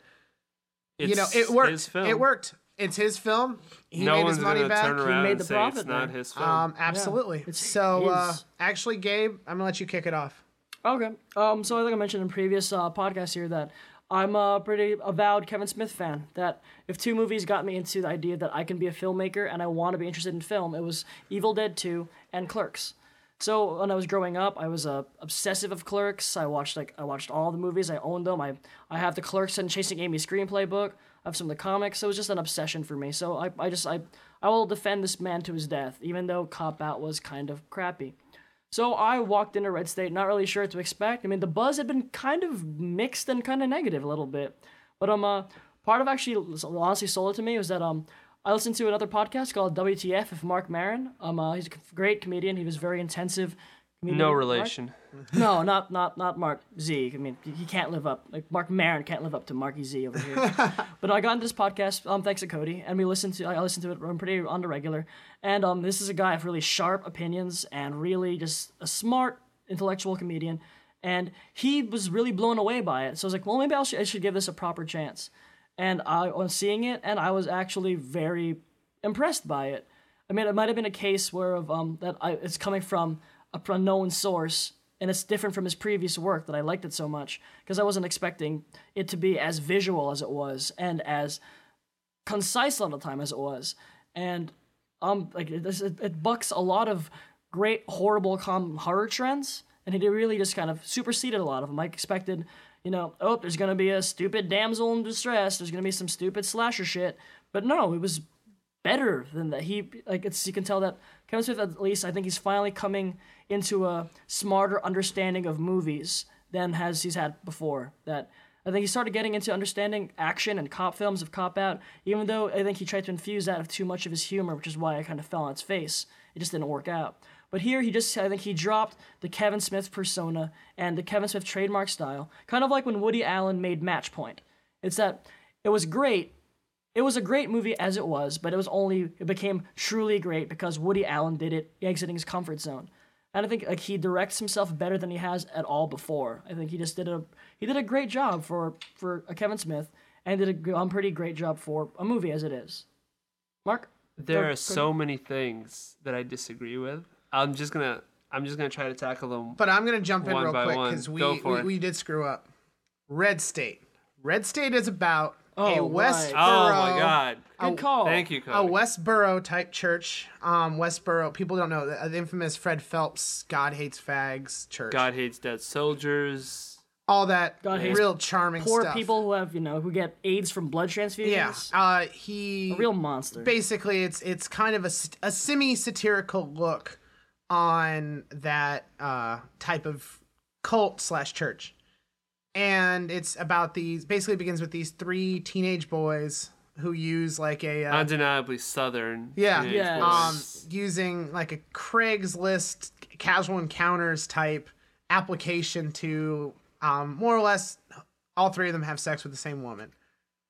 It's you know, it worked. His film. It worked. It's his film. He no made one's his money gonna back. turn around made and the say profit it's not his film. Um, absolutely. it's so, uh, actually, Gabe, I'm gonna let you kick it off. Okay. Um. So, like I mentioned in previous uh, podcasts here, that I'm a pretty avowed Kevin Smith fan. That if two movies got me into the idea that I can be a filmmaker and I want to be interested in film, it was Evil Dead 2 and Clerks. So when I was growing up, I was uh, obsessive of Clerks. I watched like I watched all the movies. I owned them. I I have the Clerks and Chasing Amy screenplay book. Have some of the comics. So it was just an obsession for me. So I, I just I I will defend this man to his death, even though Cop Out was kind of crappy. So I walked into Red State not really sure what to expect. I mean, the buzz had been kind of mixed and kind of negative a little bit. But um, uh, part of actually honestly sold it to me was that um, I listened to another podcast called WTF with Marc Maron. Um, uh, he's a great comedian. He was very intensive. Comedian. No Mark- relation. No, not not not Mark Z. I mean, he can't live up like Marc Maron can't live up to Marky Z over here. but I got into this podcast um thanks to Cody, and we listened to I listened to it um, pretty on the regular. And um this is a guy with really sharp opinions and really just a smart intellectual comedian. And he was really blown away by it. So I was like, well, maybe I should, I should give this a proper chance. And I was seeing it, and I was actually very impressed by it. I mean, it might have been a case where of um that I, it's coming from a known source, and it's different from his previous work that I liked it so much because I wasn't expecting it to be as visual as it was and as concise all the time as it was, and um like it, it, it bucks a lot of great horrible com horror trends, and it really just kind of superseded a lot of them. I expected. You know, oh, there's gonna be a stupid damsel in distress. There's gonna be some stupid slasher shit, but no, it was better than that. He like it's you can tell that Kevin Smith at least I think he's finally coming into a smarter understanding of movies than has he's had before. That I think he started getting into understanding action and cop films of cop out, even though I think he tried to infuse that with too much of his humor, which is why I kind of fell on its face. It just didn't work out. But here he just I think he dropped the Kevin Smith persona and the Kevin Smith trademark style, kind of like when Woody Allen made Match Point. It's that it was great, it was a great movie as it was, but it was only it became truly great because Woody Allen did it exiting his comfort zone. And I think like he directs himself better than he has at all before. I think he just did a he did a great job for for a Kevin Smith and did a, um, pretty great job for a movie as it is. Mark, There are go- so many things that I disagree with. I'm just gonna I'm just gonna try to tackle them. But I'm gonna jump in real quick because we, we we did screw up. Red State. Red State is about a Oh, Westboro. right. oh my god! good call. Thank you, A Westboro type church. Um, Westboro. People don't know the, the infamous Fred Phelps God hates fags church. God hates dead soldiers. all that God hates real charming Poor stuff. people who have you know who get AIDS from blood transfusions. Yeah. Uh, he a real monster. basically it's it's kind of a, a semi satirical look on that uh, type of cult slash church, and it's about these. Basically, begins with these three teenage boys who use like a uh, Undeniably southern. yeah, teenage Yes. um, using like a Craigslist casual encounters type application to um, more or less all three of them have sex with the same woman.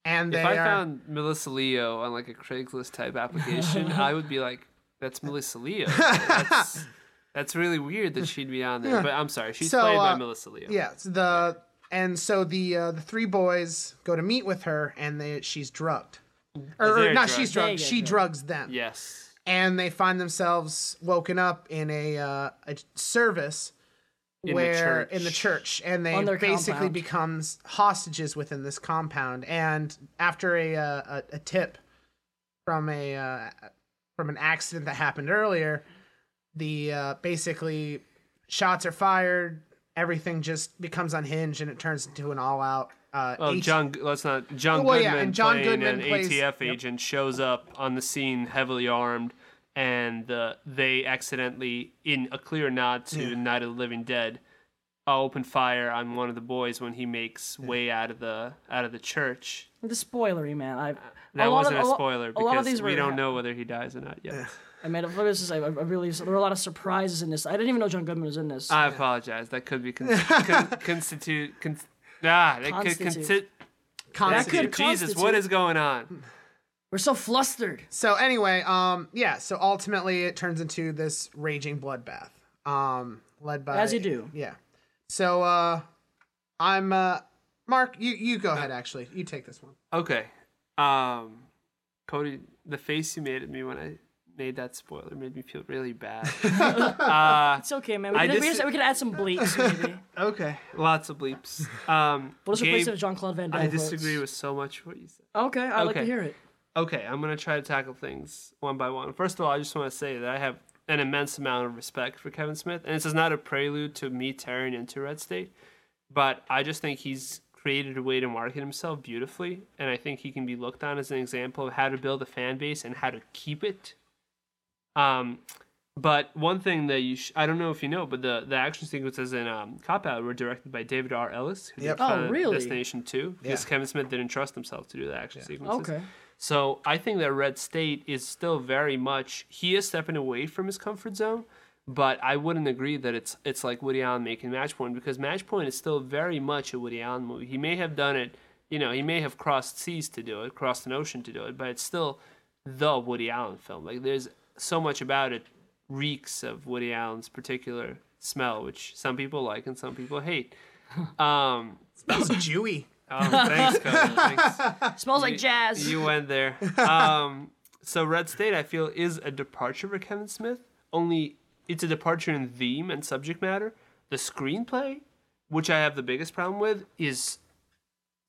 And they if I are, found Melissa Leo on like a Craigslist type application, I would be like, "That's Melissa Leo." That's, that's really weird that she'd be on there. But I'm sorry, she's So, played by uh, Melissa Leo. Yeah, so the and so the uh, the three boys go to meet with her, and they she's drugged, or, or not drugged. she's drugged. She drugged. drugs them, Yes. and they find themselves woken up in a uh, a service In the where church. in the church, and they basically compound. becomes hostages within this compound. And after a uh, a, a tip from a uh, from an accident that happened earlier, the uh, basically shots are fired. Everything just becomes unhinged, and it turns into an all-out. Uh, Oh, H- John. Let's not. John Well, yeah, Goodman and John playing Goodman an plays- ATF yep. agent shows up on the scene heavily armed, and uh, they accidentally, in a clear nod to Night of the Living Dead, uh, open fire on one of the boys when he makes way out of the out of the church. the spoilery man. I That a wasn't of, a lo- spoiler a lot of because these we don't know whether he dies or not yet. I mean, it was just, I, I really there were a lot of surprises in this. I didn't even know John Goodman was in this. I apologize. That could be con- con- constitute. Con- ah, that could Constitute. consti- constitute. could Jesus, constitute- what is going on? we're so flustered. So anyway, um, yeah. So ultimately, it turns into this raging bloodbath, um, led by As you do. Yeah. So uh, I'm uh, Mark. You you go ahead. Actually, you take this one. Okay. Um, Cody, the face you made at me when I made that spoiler made me feel really bad. uh, It's okay, man. We I can, we, just, we can add some bleeps, maybe. okay, lots of bleeps. Um, We'll just replace it with Jean Claude Van Damme. I disagree quotes. with so much what you said. Okay, I'd like to hear it. Okay, I'm gonna try to tackle things one by one. First of all, I just want to say that I have an immense amount of respect for Kevin Smith, and this is not a prelude to me tearing into Red State, but I just think he's created a way to market himself beautifully, and I think he can be looked on as an example of how to build a fan base and how to keep it. Um, But one thing that you sh- I don't know if you know, but the, the action sequences in um, Cop Out were directed by David R. Ellis, who Yep. did Oh, really? Destination 2, because Yeah. Kevin Smith didn't trust himself to do the action sequences. Okay. So I think that Red State is still very much he is stepping away from his comfort zone, but I wouldn't agree that it's it's like Woody Allen making Match Point because Match Point is still very much a Woody Allen movie. He may have done it, you know, he may have crossed seas to do it, crossed an ocean to do it, but it's still the Woody Allen film. Like there's so much about it reeks of Woody Allen's particular smell, which some people like and some people hate. Um, Smells Jewy. um thanks, Cody. Thanks. Smells like jazz. You went there. Um, so Red State, I feel, is a departure for Kevin Smith. Only it's a departure in theme and subject matter. The screenplay, which I have the biggest problem with, is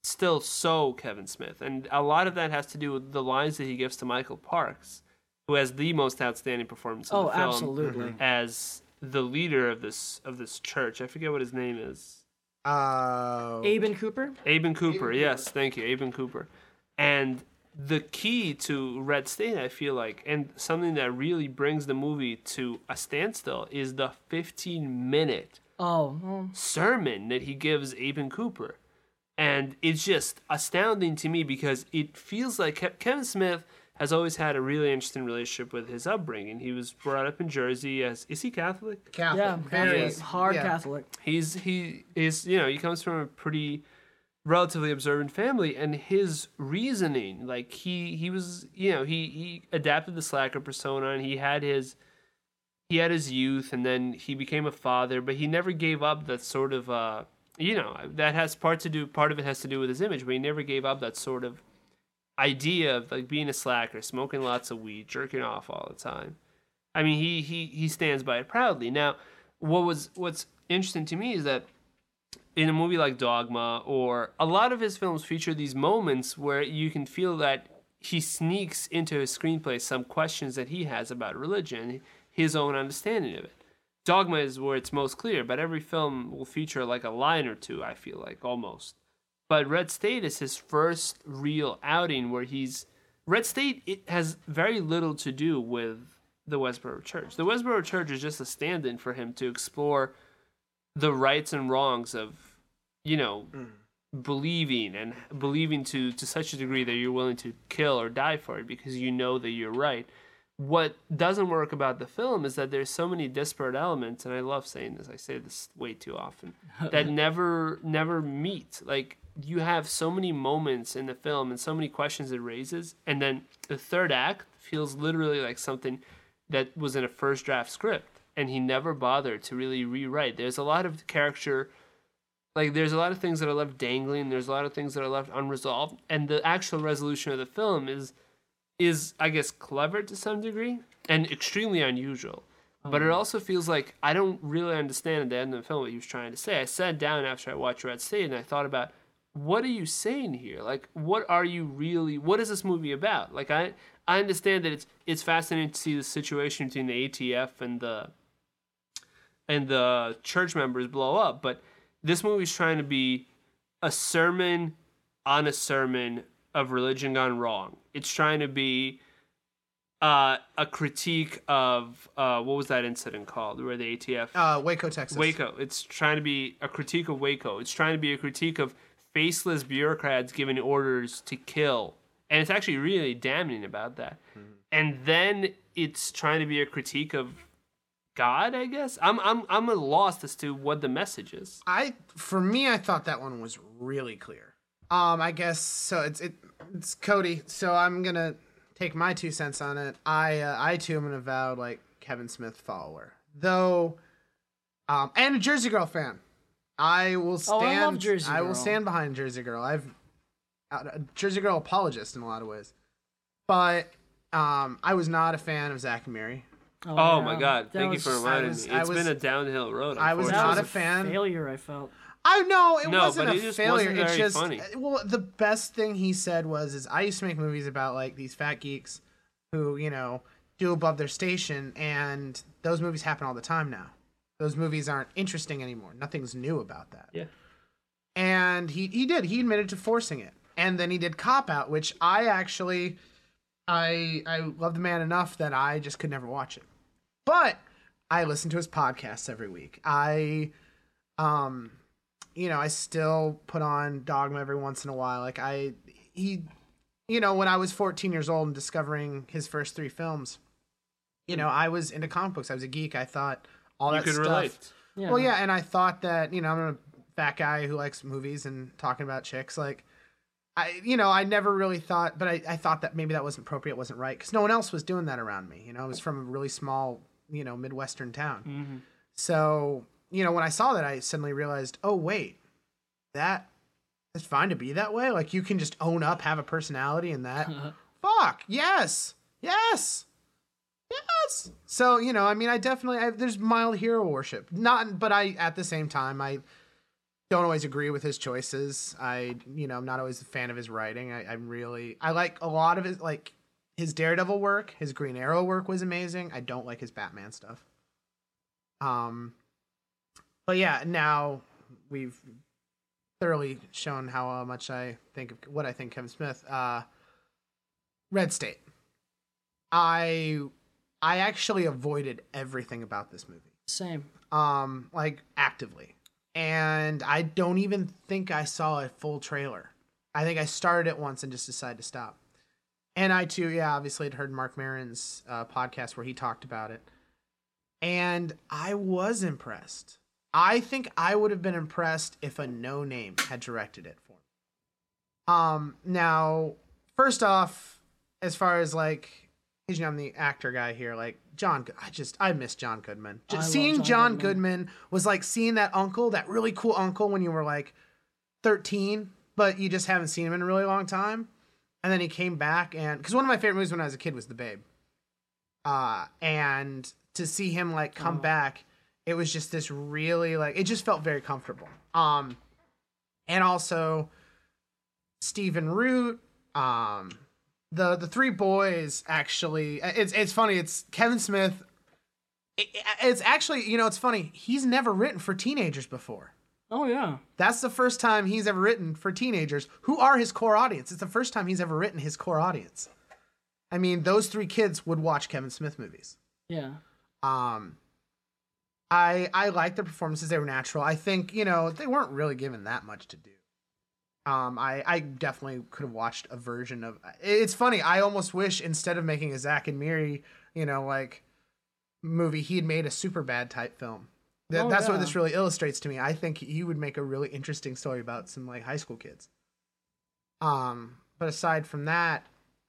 still so Kevin Smith, and a lot of that has to do with the lines that he gives to Michael Parks, who has the most outstanding performance. In oh, the film absolutely. As the leader of this of this church, I forget what his name is. Uh, Abin Cooper. Abin Cooper, yes, thank you, Abin Cooper. And the key to Red State, I feel like, and something that really brings the movie to a standstill is the 15 minute Oh, well, sermon that he gives Abin Cooper. And it's just astounding to me because it feels like Kevin Smith has always had a really interesting relationship with his upbringing. He was brought up in Jersey as is he Catholic? Catholic. yeah, very Catholic, hard yeah. Catholic. he's he is you know he comes from a pretty relatively observant family and his reasoning like he he was you know he he adapted the slacker persona and he had his he had his youth and then he became a father but he never gave up that sort of uh you know that has part to do part of it has to do with his image but he never gave up that sort of idea of like being a slacker smoking lots of weed jerking off all the time I mean, he he he stands by it proudly. Now, what was what's interesting to me is that in a movie like Dogma, or a lot of his films feature these moments where you can feel that he sneaks into his screenplay some questions that he has about religion, his own understanding of it. Dogma is where it's most clear, but every film will feature like a line or two. I feel like almost. But Red State is his first real outing where he's Red State. It has very little to do with the Westboro Church. The Westboro Church is just a stand-in for him to explore the rights and wrongs of, you know, mm. believing and believing to to such a degree that you're willing to kill or die for it because you know that you're right. What doesn't work about the film is that there's so many disparate elements, and I love saying this. I say this way too often that never never meet. Like you have so many moments in the film and so many questions it raises, and then the third act feels literally like something that was in a first draft script, and he never bothered to really rewrite. There's a lot of character like there's a lot of things that are left dangling there's a lot of things that are left unresolved and the actual resolution of the film is is i guess clever to some degree and extremely unusual. But it oh. also feels like i don't really understand at the end of the film what he was trying to say. I sat down after i watched red state and i thought about what are you saying here like what are you really what is this movie about like i i understand that it's it's fascinating to see the situation between the atf and the and the church members blow up but this movie's trying to be a sermon on a sermon of religion gone wrong. It's trying to be uh, a critique of uh, what was that incident called where the ATF Uh, Waco, Texas. Waco. It's trying to be a critique of Waco. It's trying to be a critique of faceless bureaucrats giving orders to kill. And it's actually really damning about that. And then it's trying to be a critique of God, I guess. I'm I'm I'm lost as to what the message is. I for me, I thought that one was really clear. Um, I guess so. It's it, it's Cody. So I'm gonna take my two cents on it. I uh, I too am an avowed like Kevin Smith follower, though, um, and a Jersey Girl fan. I will stand. Oh, I love Jersey I will stand behind Jersey Girl. I've a Jersey Girl apologist in a lot of ways, but um, I was not a fan of Zack and Miri. Oh yeah. my God! That Thank was- you for reminding was- me. I It's was- been a downhill road. I was not was a fan. Failure, I felt. I know it No, wasn't but a it just failure. wasn't it's very just funny. well, the best thing he said was, "Is I used to make movies about like these fat geeks who you know do above their station, and those movies happen all the time now. Those movies aren't interesting anymore. Nothing's new about that." Yeah. And he he did. He admitted to forcing it, and then he did Cop Out, which I actually, I I love the man enough that I just could never watch it. But I listen to his podcasts every week. I, um, you know, I still put on Dogma every once in a while. Like I, he, you know, when I was 14 years old and discovering his first three films, you know, I was into comic books. I was a geek. I thought all You that could stuff. relate. Yeah. Well, yeah, and I thought that you know I'm a fat guy who likes movies and talking about chicks. Like, I you know I never really thought, but I, I thought that maybe that wasn't appropriate, wasn't right, because no one else was doing that around me. You know, I was from a really small you know midwestern town. Mm-hmm. So you know when I saw that, I suddenly realized, oh wait, that it's fine to be that way. Like you can just own up, have a personality, and that. fuck yes, yes. Yes. So you know, I mean, I definitely I, there's mild hero worship. Not, but I at the same time I don't always agree with his choices. I you know I'm not always a fan of his writing. I, I'm really I like a lot of his like his Daredevil work. His Green Arrow work was amazing. I don't like his Batman stuff. Um, but yeah, now we've thoroughly shown how much I think of what I think Kevin Smith. Uh, Red State. I I actually avoided everything about this movie. Same. Um like actively. And I don't even think I saw a full trailer. I think I started it once and just decided to stop. And I too, yeah, obviously had heard Marc Maron's uh, podcast where he talked about it. And I was impressed. I think I would have been impressed if a no name had directed it for me. Um, now, first off, as far as like, know, I'm the actor guy here. Like John, I just I miss John Goodman. Just seeing John John Goodman. Goodman was like seeing that uncle, that really cool uncle when you were like 13, but you just haven't seen him in a really long time. And then he came back and because one of my favorite movies when I was a kid was The Babe. Uh, and to see him like come Oh. back, it was just this really like it just felt very comfortable. Um, and also Stephen Root, um, the the three boys actually. It's it's funny. It's Kevin Smith. It, it's actually you know it's funny. He's never written for teenagers before. Oh yeah. That's the first time he's ever written for teenagers who are his core audience. It's the first time he's ever written his core audience. I mean, those three kids would watch Kevin Smith movies. Yeah. Um, I I like the performances; they were natural. I think you know they weren't really given that much to do. Um, I I definitely could have watched a version of. It's funny. I almost wish instead of making a Zack and Miri, you know, like movie, he had made a super bad type film. Th- Oh, that's what this really illustrates to me. I think he would make a really interesting story about some like high school kids. Um, but aside from that,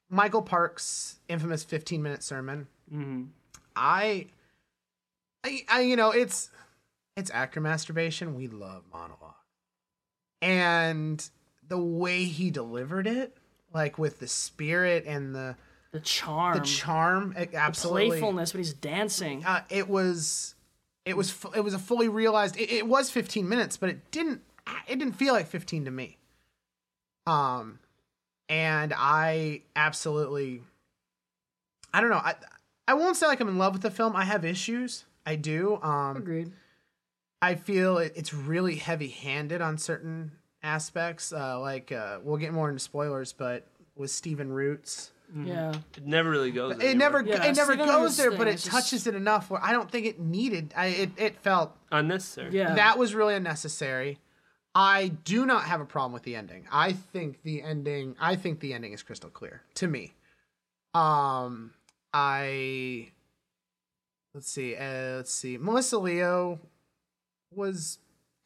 Michael Parks' infamous 15 minute sermon. hmm I, I, I, you know, it's it's actor masturbation. We love monologue, and the way he delivered it, like with the spirit and the The charm. the charm, absolutely. Playfulness when he's dancing. Uh, it was, it was, it was a fully realized. It, it was 15 minutes, but it didn't, it didn't feel like 15 to me. Um, and I absolutely, I don't know. I, I won't say like I'm in love with the film. I have issues. I do. Um, Agreed. I feel it, it's really heavy handed on certain aspects. Uh, like, uh, we'll get more into spoilers, but with Stephen Roots, Yeah. It never really goes. it never. Yeah, it never goes there, thing but it is just- touches it enough where I don't think it needed. I, it, it felt unnecessary. Yeah. that was really unnecessary. I do not have a problem with the ending. I think the ending. I think the ending is crystal clear to me. Um, I let's see. Uh, let's see. Melissa Leo was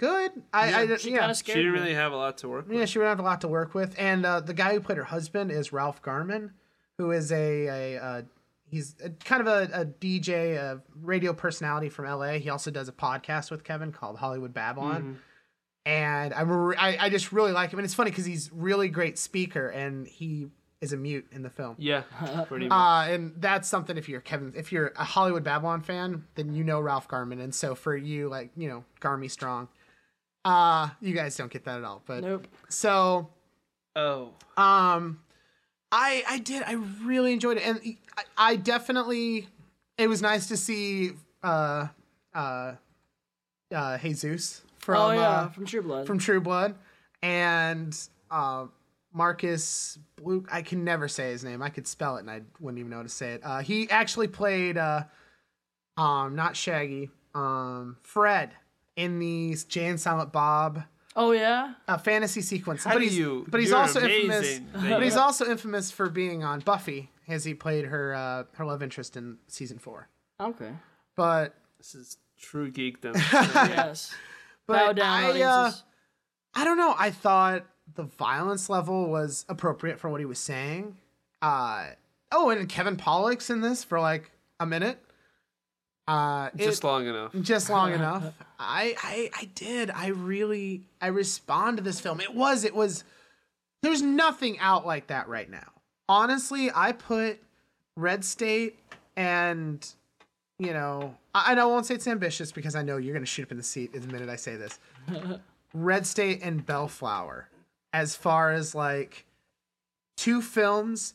good. I, I she yeah. kind of scared. She didn't me. really have a lot to work with. Yeah, she would have a lot to work with, and uh, the guy who played her husband is Ralph Garman, who is a, a, uh he's a, kind of a, a DJ, a radio personality from LA. He also does a podcast with Kevin called Hollywood Babylon, and I'm re- I, I just really like him, and it's funny because he's really great speaker, and he is a mute in the film. Yeah, pretty much. Uh, and that's something if you're Kevin, if you're a Hollywood Babylon fan, then you know Ralph Garman, and so for you, like you know Garmy Strong, uh, you guys don't get that at all, but Nope. so oh, um, I I did I really enjoyed it, and I, I definitely it was nice to see uh uh uh Jesus from oh yeah, uh, from True Blood. from True Blood, and uh Marc Blucas. I can never say his name. I could spell it, and I wouldn't even know how to say it. Uh, he actually played uh um, not Shaggy, um, Fred in the Jay and Silent Bob Oh yeah. a fantasy sequence. How but do he's, you- But he's also infamous. amazing that But he's also infamous for being on Buffy, as he played her uh, her love interest in season four. Okay. But This is true geekdom. yes. Bow but down, I, uh. I don't know. I thought the violence level was appropriate for what he was saying. Uh, oh, and Kevin Pollak's in this for like a minute. Uh, Just it- long enough. just long enough. I, I I did. I really I respond to this film. It was it was there's nothing out like that right now. Honestly, I put Red State and you know, I, I won't say it's ambitious because I know you're gonna shoot up in the seat the minute I say this. Red State and Bellflower as far as like two films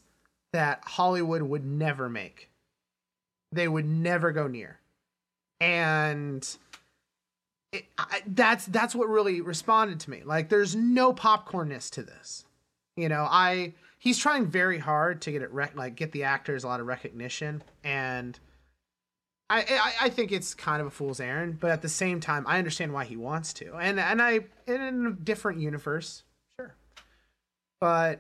that Hollywood would never make. They would never go near. And it, I, that's that's what really responded to me. Like there's no popcornness to this. You know, I he's trying very hard to get it rec- like get the actors a lot of recognition and I, I I think it's kind of a fool's errand, but at the same time, I understand why he wants to, and and I in a different universe, sure, but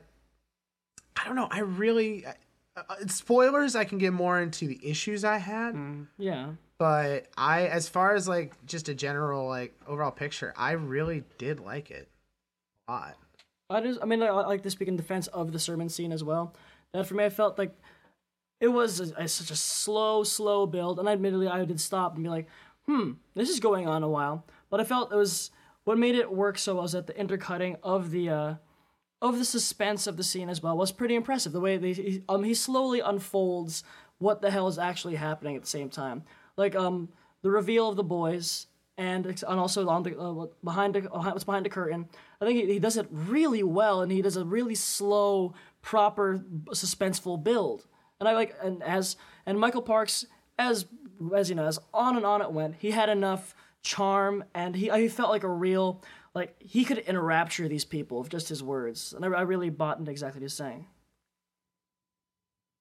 I don't know. I really uh, uh, spoilers. I can get more into the issues I had, Yeah. But I, as far as like just a general like overall picture, I really did like it a lot. I just, I mean, I, like to speak in defense of the sermon scene as well. That for me, I felt like it was a, a- such a slow, slow build, and admittedly, I did stop and be like, "Hmm, this is going on a while." But I felt it was what made it work so well was that the intercutting of the uh, of the suspense of the scene as well was pretty impressive. The way they, he, um, he slowly unfolds what the hell is actually happening at the same time, like um the reveal of the boys and and also on the uh, behind the, what's behind the curtain. I think he, he does it really well, and he does a really slow, proper, suspenseful build. And I like and as and Michael Parks as as you know as on and on it went. He had enough charm, and he I felt like a real like he could enrapture these people with just his words, and I, I really bought into exactly what he's saying.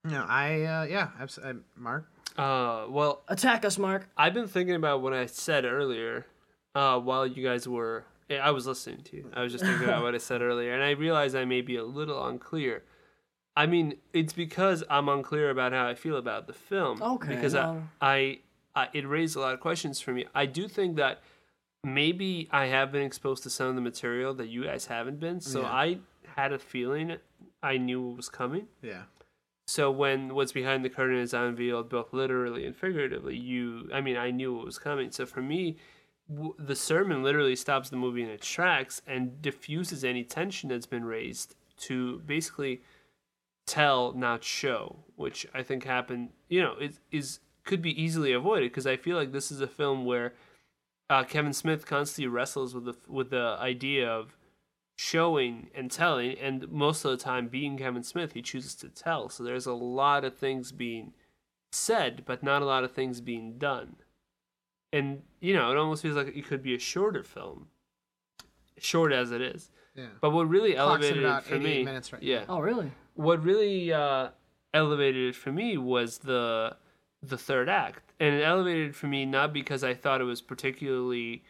No, I uh, yeah, uh, Mark. Uh, well, Attack us, Mark. I've been thinking about what I said earlier, uh, while you guys were. I was listening to you. I was just thinking about what I said earlier, and I realized I may be a little unclear. I mean, it's because I'm unclear about how I feel about the film. Okay, Because well- I, I, I, it raised a lot of questions for me. I do think that maybe I have been exposed to some of the material that you guys haven't been, so Yeah. I had a feeling I knew it was coming. Yeah. So when what's behind the curtain is unveiled, both literally and figuratively, you, I mean, I knew it was coming. So for me, w- the sermon literally stops the movie in its tracks and diffuses any tension that's been raised to basically tell, not show, which I think happened. You know, is is could be easily avoided because I feel like this is a film where uh, Kevin Smith constantly wrestles with the with the idea of showing and telling, and most of the time, being Kevin Smith, he chooses to tell. So there's a lot of things being said, but not a lot of things being done. And you know, it almost feels like it could be a shorter film, short as it is. Yeah. But what really Clock's at elevated it for me, minutes right now. yeah, Oh, really? what really uh, elevated it for me was the the third act, and it elevated it for me not because I thought it was particularly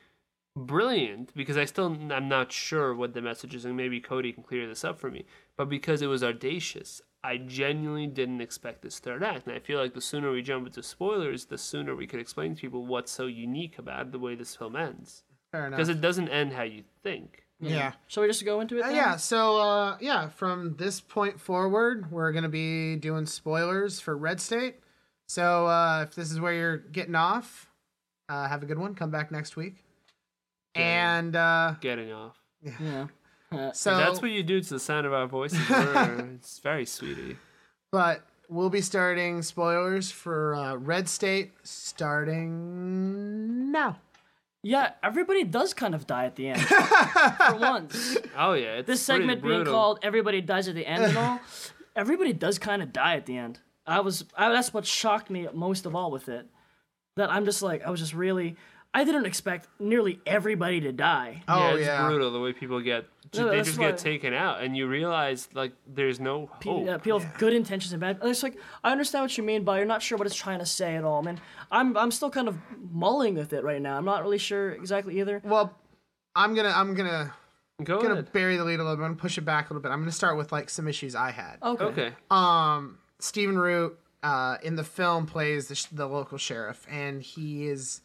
brilliant, because I still I'm not sure what the message is, and maybe Cody can clear this up for me, but because it was audacious. I genuinely didn't expect this third act, and I feel like the sooner we jump into spoilers, the sooner we could explain to people what's so unique about the way this film ends, Fair enough. because it doesn't end how you think. yeah. Shall we just go into it? Uh, yeah, so uh, yeah, from this point forward, we're gonna be doing spoilers for Red State. So uh, if this is where you're getting off, uh, have a good one. Come back next week. And uh, Getting off. Yeah. Uh, so That's what you do to the sound of our voices. It's very sweetie. but we'll be starting spoilers for uh, Red State starting now. yeah, everybody does kind of die at the end. For once. Oh yeah, it's This segment being called Everybody Dies at the End and all, everybody does kind of die at the end. I was, I, that's what shocked me most of all with it. That I'm just like, I was just really, I didn't expect nearly everybody to die. Oh yeah, it's yeah. brutal the way people get. No, they just get taken out, and you realize like there's no hope. yeah, people have good intentions and bad. It's like I understand what you mean, but you're not sure what it's trying to say at all. Man, I'm I'm still kind of mulling with it right now. I'm not really sure exactly either. Well, I'm gonna I'm gonna Go gonna ahead. bury the lead a little bit. I'm gonna push it back a little bit. I'm gonna start with like some issues I had. Okay. Okay. um Stephen Root uh in the film plays the, sh- the local sheriff and he is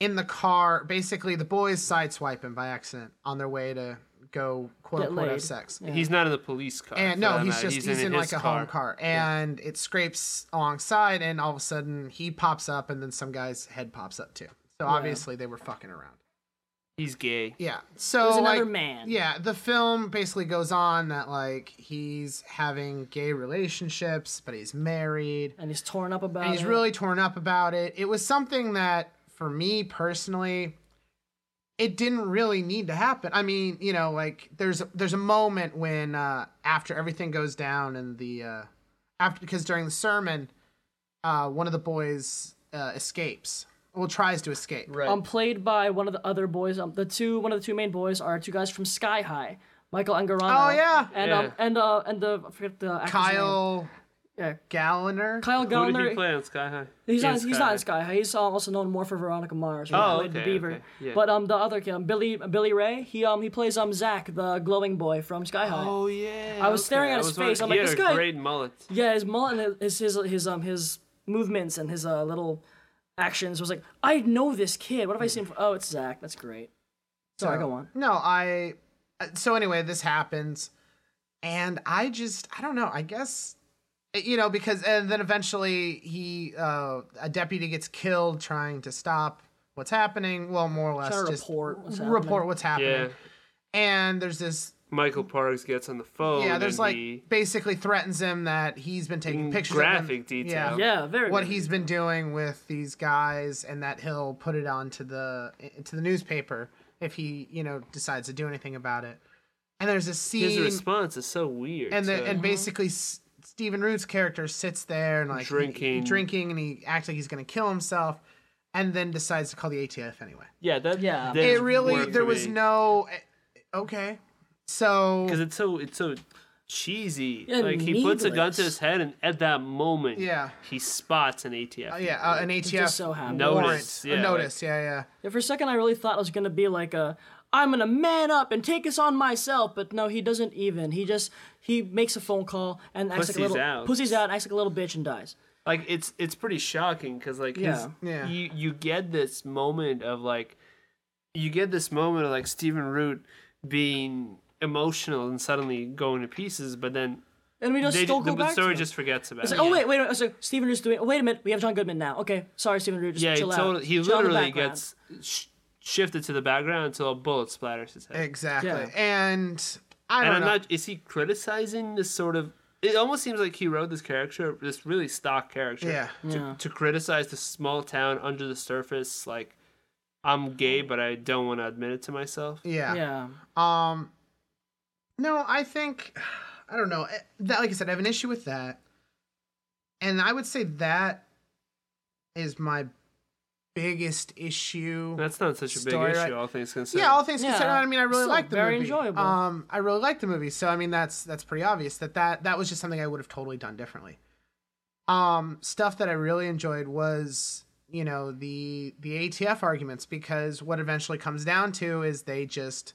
in the car basically the boys sideswipe him by accident on their way to go quote Get unquote have laid. sex He's not in the police car. and no he's matter. just he's, in, his like a home car and it scrapes alongside and all of a sudden he pops up and then some guy's head pops up too so obviously they were fucking around He's gay. yeah. So There's another like, man. Yeah, the film basically goes on that like he's having gay relationships, but he's married. And he's torn up about And he's it. really torn up about it. It was something that for me personally it didn't really need to happen. I mean, you know, like there's a, there's a moment when uh after everything goes down and the uh after because during the sermon uh one of the boys uh escapes. Well, tries to escape. Right. um played by one of the other boys. Um, the two one of the two main boys are two guys from Sky High, Michael Angarano. Oh, yeah. and Yeah. um and uh and the I forget the actor's name. Kyle Yeah, Gallner. Kyle Who did he Gallner. play on Sky High? He's Yeah, not. He's Sky not in High. Sky High. He's uh, also known more for Veronica Mars. Where Oh, he played the okay, Beaver. okay, yeah. But um, the other kid, um, Billy Billy Ray. He um he plays um Zach, the glowing boy from Sky High. Oh yeah. I was okay. staring at his face. I'm he like, had this a guy- great mullet. Yeah, his mullet, and his his his um his movements and his uh little actions was like, I know this kid. What have I seen? For? Oh, it's Zach. That's great. Sorry, So- go on. No, I. uh, So anyway, this happens, and I just I don't know. I guess you know because and then eventually he uh, a deputy gets killed trying to stop what's happening. Well, more or less Trying to just report what's report happening. what's happening. Yeah. And there's this Michael Parks gets on the phone. yeah. There's and like he, basically threatens him that he's been taking In pictures. graphic of him, detail. Yeah, yeah very. what good. he's been doing with these guys and that he'll put it onto the to the newspaper if he you know decides to do anything about it and there's a scene his response is so weird. and the, too. and basically S- Stephen Root's character sits there and like he- Drinking. drinking and he acts like he's gonna kill himself and then decides to call the ATF anyway yeah, that Yeah. that it really there was me. no eh, okay so because it's so it's so cheesy. Yeah, like he puts a gun to his head, and at that moment, Yeah. he spots an ATF. uh, yeah uh, an ATF just so happened. Notice, warrant yeah, a like- notice yeah yeah Yeah, for a second, I really thought it was gonna be like a, I'm gonna man up and take this on myself, but no, he doesn't even. He just he makes a phone call and acts like a Pussies little out. pussy's out, acts like a little bitch and dies. like it's it's pretty shocking because like his, Yeah. Yeah. you you get this moment of like you get this moment of like Stephen Root being emotional and suddenly going to pieces, but then And we just they, still the go back. story to just forgets about It's it. like, oh wait, wait, wait. So Stephen Root's doing. Oh, wait a minute, we have John Goodman now. Okay, sorry, Stephen Root. Just yeah, he, chill out. totally, he Chill out literally background. gets sh- shifted to the background until a bullet splatters his head. exactly Yeah. and I and don't I'm know not. Is he criticizing this sort of? It almost seems like he wrote this character, this really stock character, Yeah. to, Yeah. to criticize the small town under the surface. Like, I'm gay, but I don't want to admit it to myself. yeah Yeah. Um, no, I think I don't know Eh, that. Like I said, I have an issue with that, and I would say that is my biggest issue. That's not such a big Story, issue, right? all things considered. yeah, all things Yeah. considered. I mean, I really like the very movie. enjoyable. Um, I really like the movie, so I mean, that's that's pretty obvious that that that was just something I would have totally done differently. Um, stuff that I really enjoyed was you know the the ATF arguments because what eventually comes down to is they just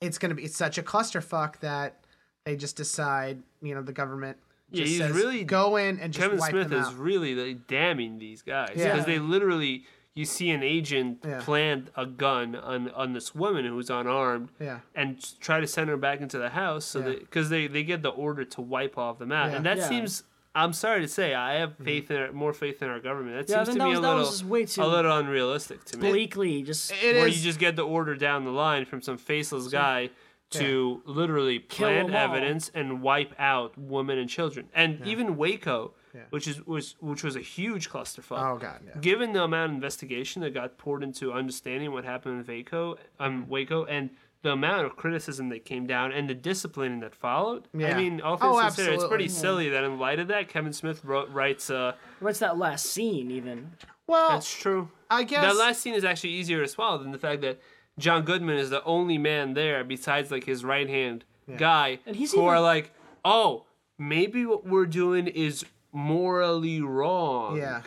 it's gonna be it's such a clusterfuck that they just decide you know the government Yeah, he's says, really- go in and just Kevin wipe Smith them is out. really like, damning these guys because Yeah. they literally. You see an agent Yeah. plant a gun on on this woman who's unarmed, Yeah. and try to send her back into the house so Yeah. that because they they get the order to wipe off the out, Yeah. Mm-hmm. and that seems. I'm sorry to say, I have faith in our, more faith in our government. That Yeah, seems to that me was- a little a little unrealistic to me. Bleakly, just It where is- you just get the order down the line from some faceless guy to literally plant evidence and wipe out women and children, and even Waco, Yeah. which is was which was a huge clusterfuck. Oh god. Yeah. Given the amount of investigation that got poured into understanding what happened in Waco, um, Waco, and the amount of criticism that came down and the disciplining that followed, Yeah. I mean, all Oh, things considered, it's pretty absolutely. silly that in light of that, Kevin Smith wrote, writes, uh, what's that last scene even? Well, "That's true." I guess that last scene is actually easier to swallow than the fact that John Goodman is the only man there besides like his right hand guy And he's who even- are like, oh, maybe what we're doing is morally wrong. Yeah.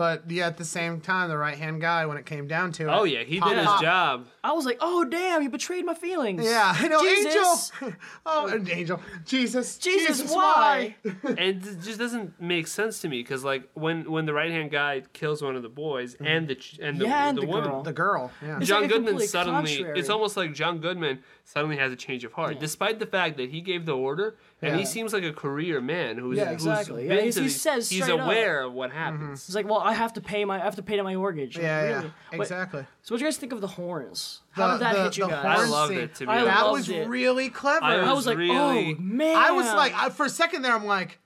But yeah, at the same time, the right hand guy, when it came down to it. Oh yeah, he pop, did his pop. job. I was like, oh damn, you betrayed my feelings. Yeah, I know, Jesus. Angel. oh, an Angel. Jesus. Jesus, why? and it just doesn't make sense to me because like when when the right hand guy kills one of the boys mm-hmm. and the ch- and the, Yeah, and the, the woman girl. The girl. Yeah. John like a Goodman complete suddenly contrary. it's almost like John Goodman suddenly has a change of heart despite the fact that he gave the order and he seems like a career man who's, Yeah, who's exactly. Yeah, he's- to he these- says he's straight up. aware of what happens. Mm-hmm. He's like, well, I have to pay my, I have to pay my mortgage. Like, Yeah, really? yeah, Wait, exactly. so what do you guys think of the horns? How The- did that the- hit you guys? I horn loved it to be I honest. That loved was it. really clever. I I was like, really- oh man. I was like, I, for a second there, I'm like,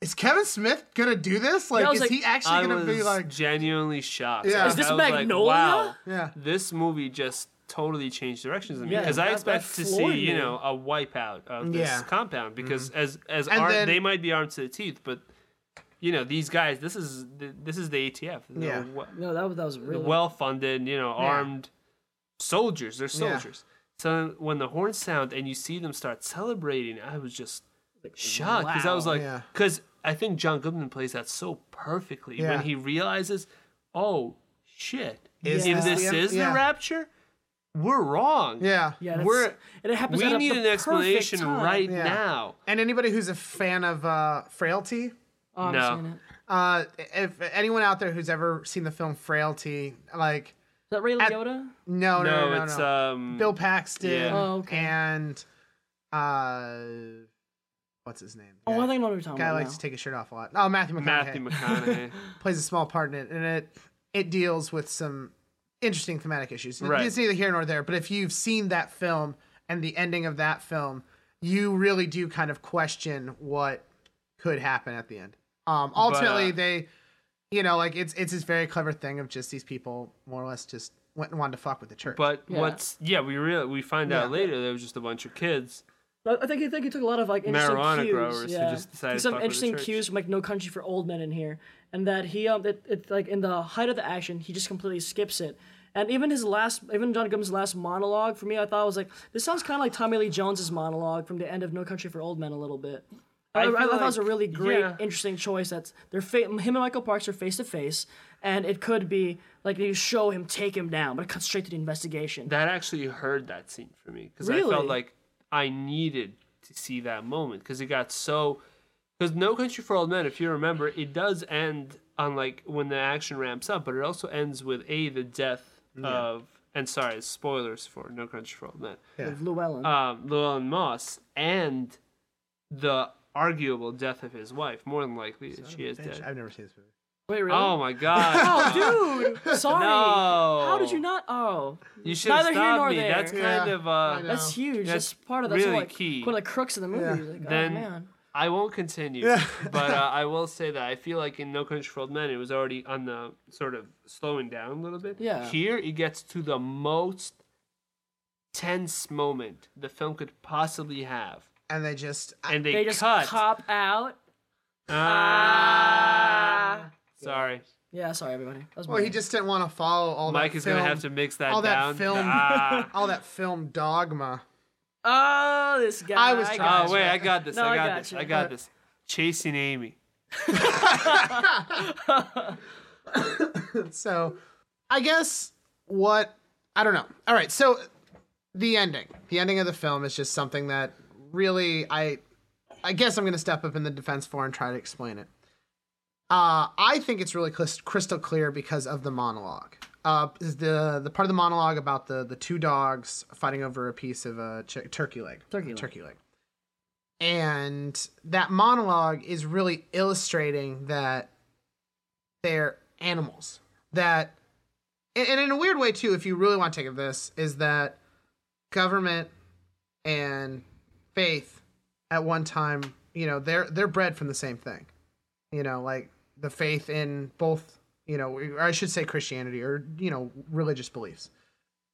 is Kevin Smith gonna do this? Like, I is like- he actually I gonna was be like, genuinely shocked. Yeah. Is this I was like, Magnolia? wow, yeah, this movie just totally change directions in me Yeah, because I expect to see you know a wipeout of this Yeah. compound because mm-hmm. as as And armed, then- they might be armed to the teeth, but you know these guys, this is this is the ATF. Yeah. no, that was that was really well funded, you know, armed soldiers. They're Yeah. soldiers. So when the horns sound and you see them start celebrating, I was just like, shocked because I was wow. like, Yeah. because I think John Goodman plays that so perfectly Yeah. when he realizes, oh shit, Is if this this the- is yeah. the rapture, we're wrong. yeah, Yeah, We're- and it happens. we need an explanation time. right Yeah. now. And anybody who's a fan of uh, Frailty, Oh, No. seeing it. Is uh, if anyone out there who's ever seen the film Frailty, like, is that Ray At- Liotta? no, no, No, no, no, it's no. um Bill Paxton Yeah. Oh, okay. and uh, what's his name? Oh, Guy- I think I know what you're talking guy about. Guy likes to take his shirt off a lot. Oh, Matthew McConaughey. Matthew McConaughey. plays a small part in it, and it it deals with some interesting thematic issues. Right. It's neither here nor there, but if you've seen that film and the ending of that film, you really do kind of question what could happen at the end. Um, ultimately, uh, they, you know, like it's it's this very clever thing of just these people more or less just went and wanted to fuck with the church. But Yeah. what's yeah, we really we find out Yeah. later there was just a bunch of kids. I I think I think he took a lot of like interesting Marijuana cues. growers who yeah. just decided some fuck with the interesting cues from like No Country for Old Men in here, and that he um it, it like in the height of the action he just completely skips it. And even his last, even John Goodman's last monologue for me, I thought was like this sounds kind of like Tommy Lee Jones's monologue from the end of No Country for Old Men a little bit. I, I, feel I thought it was a really great, yeah. interesting choice. That's they're fa- him and Michael Parks are face to face, and it could be like they show him take him down, but it cuts straight to the investigation. That actually hurt that scene for me because I felt like I needed to see that moment because it got so. Because No Country for Old Men, if you remember, it does end on like when the action ramps up, but it also ends with a the death of and sorry spoilers for No Country for Old Men, With Llewellyn. um, Llewellyn Moss and the arguable death of his wife. More than likely, she is Bitch, dead. I've never seen this movie. Wait, really? Oh my god! Oh, dude! Sorry. No. How did you not? Oh, You should have Neither here stopped nor me. there. That's kind Yeah, of uh. I know. that's huge. That's, That's part of that's really like key. one of the crux of the movie. Yeah. Like, Then- oh man. I won't continue, Yeah. but uh, I will say that I feel like in No Country for Old Men, it was already on the sort of slowing down a little bit. Yeah. Here, it gets to the most tense moment the film could possibly have, And they just, I, and they, They just cut. cop out. Ah. Sorry, Yeah, sorry everybody. That was well, he my- just didn't want to follow all Mike that is film, gonna have to mix that all that down. film- Ah. all that film dogma. Oh, this guy. I was got trying- Oh you. wait, I got this. No, I I got, got this. you. I got this. Chasing Amy. So, I guess what I don't know. All right, so the ending, the ending of the film is just something that really I, I guess I'm gonna step up in the defense for and try to explain it. Uh, I think it's really crystal clear because of the monologue. Uh, is the the part of the monologue about the the two dogs fighting over a piece of a ch- turkey leg. Turkey leg. Turkey leg. And that monologue is really illustrating that they're animals. That, and and in a weird way too, if you really want to take this, is that government and faith at one time, you know, they're they're bred from the same thing. You know, like the faith in both, you know, I should say Christianity or you know religious beliefs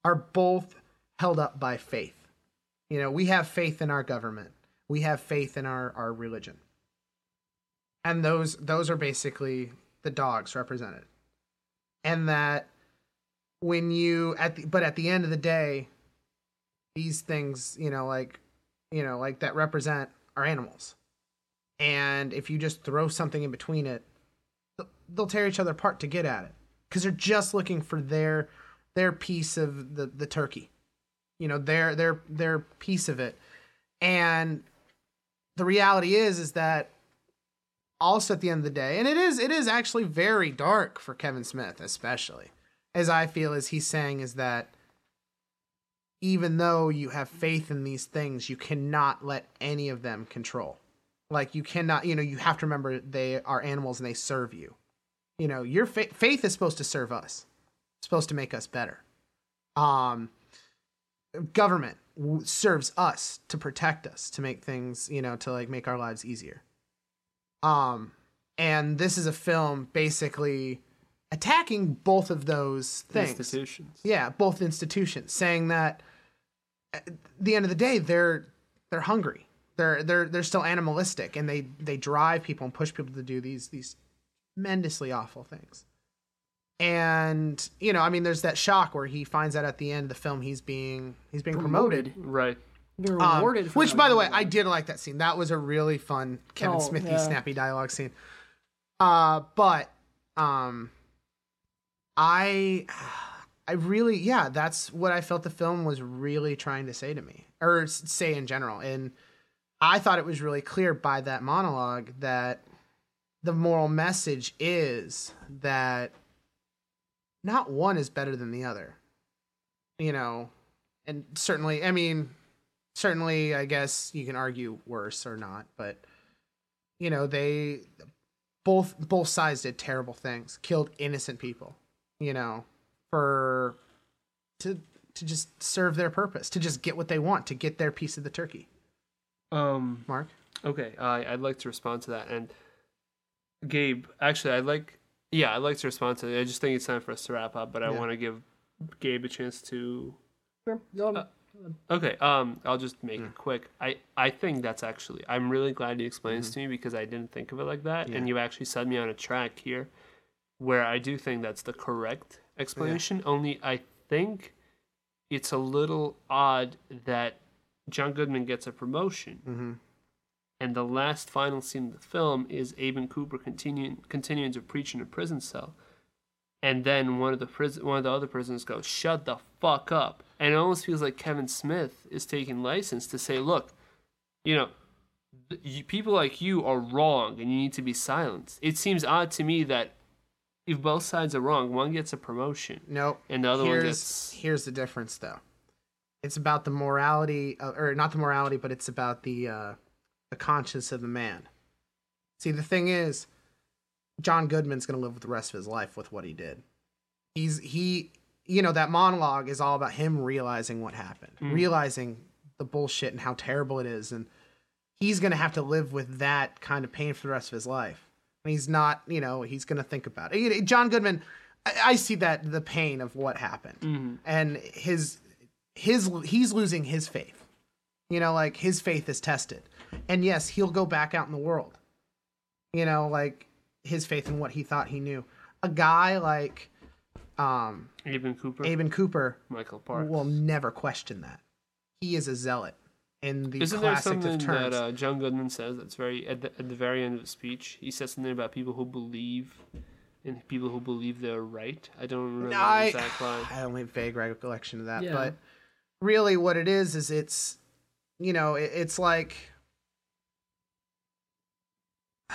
are both held up by faith. You know, we have faith in our government. We have faith in our our religion. And those those are basically the dogs represented. and that when you at the but at the end of the day these things you know like you know like that represent are animals and if you just throw something in between it they'll tear each other apart to get at it. Because they're just looking for their their piece of the the turkey. You know their their their piece of it. And the reality is is that also at the end of the day and it is it is actually very dark for kevin smith especially as i feel as he's saying is that even though you have faith in these things you cannot let any of them control like you cannot you know you have to remember they are animals and they serve you. You know your fa- faith is supposed to serve us. It's supposed to make us better. Um government w- serves us to protect us to make things you know to like make our lives easier. Um and this is a film basically attacking both of those things. Institutions. yeah both institutions saying that at the end of the day they're they're hungry they're they're they're still animalistic and they they drive people and push people to do these these tremendously awful things and you know i mean there's that shock where he finds out at the end of the film he's being he's being promoted, Right. You're Um, rewarded. for which by the way i did like that scene that was a really fun kevin Oh, smithy yeah. snappy dialogue scene uh but um i i really yeah that's what i felt the film was really trying to say to me or say in general and i thought it was really clear by that monologue that the moral message is that not one is better than the other you know? And certainly i mean certainly i guess you can argue worse or not but you know they both both sides did terrible things killed innocent people you know for to to just serve their purpose to just get what they want to get their piece of the turkey Um. mark Okay. I I'd like to respond to that. And Gabe, actually, I'd like. Yeah, I'd like to respond to it. I just think it's time for us to wrap up, but I Yeah. want to give Gabe a chance to Sure. Go. Uh, Okay, um, I'll just make Hmm. it quick. I, I think that's actually I'm really glad you explained this to me because I didn't think of it like that, and Mm-hmm. You actually set me on a track here, where I do think that's the correct explanation. Only I think it's a little odd that John Goodman gets a promotion, mm-hmm. and the last final scene of the film is Abin Cooper continuing continuing to preach in a prison cell, and then one of the prison one of the other prisoners goes, "Shut the fuck up," and it almost feels like Kevin Smith is taking license to say, "Look, you know." people like you are wrong, and you need to be silenced. It seems odd to me that if both sides are wrong, one gets a promotion nope and the other one gets. here's the difference though it's about the morality uh, or not the morality but it's about the uh the conscience of the man. See the thing is john goodman's gonna live with the rest of his life with what he did. He's he you know that monologue is all about him realizing what happened realizing the bullshit and how terrible it is and he's gonna have to live with that kind of pain for the rest of his life. And he's not you know he's gonna think about it. John goodman I, I see that the pain of what happened. And his his he's losing his faith you know like his faith is tested and yes he'll go back out in the world you know like his faith in what he thought he knew a guy like um Abin Cooper, abin cooper Michael Parks. will never question that he is a zealot in the Isn't there classic something of terms that uh, John Goodman says that's very at the, at the very end of the speech? He says something about people who believe and people who believe they're right. I don't remember No, the I, exact line. I only have vague recollection of that, Yeah. but really, what it is is it's, you know, it, it's like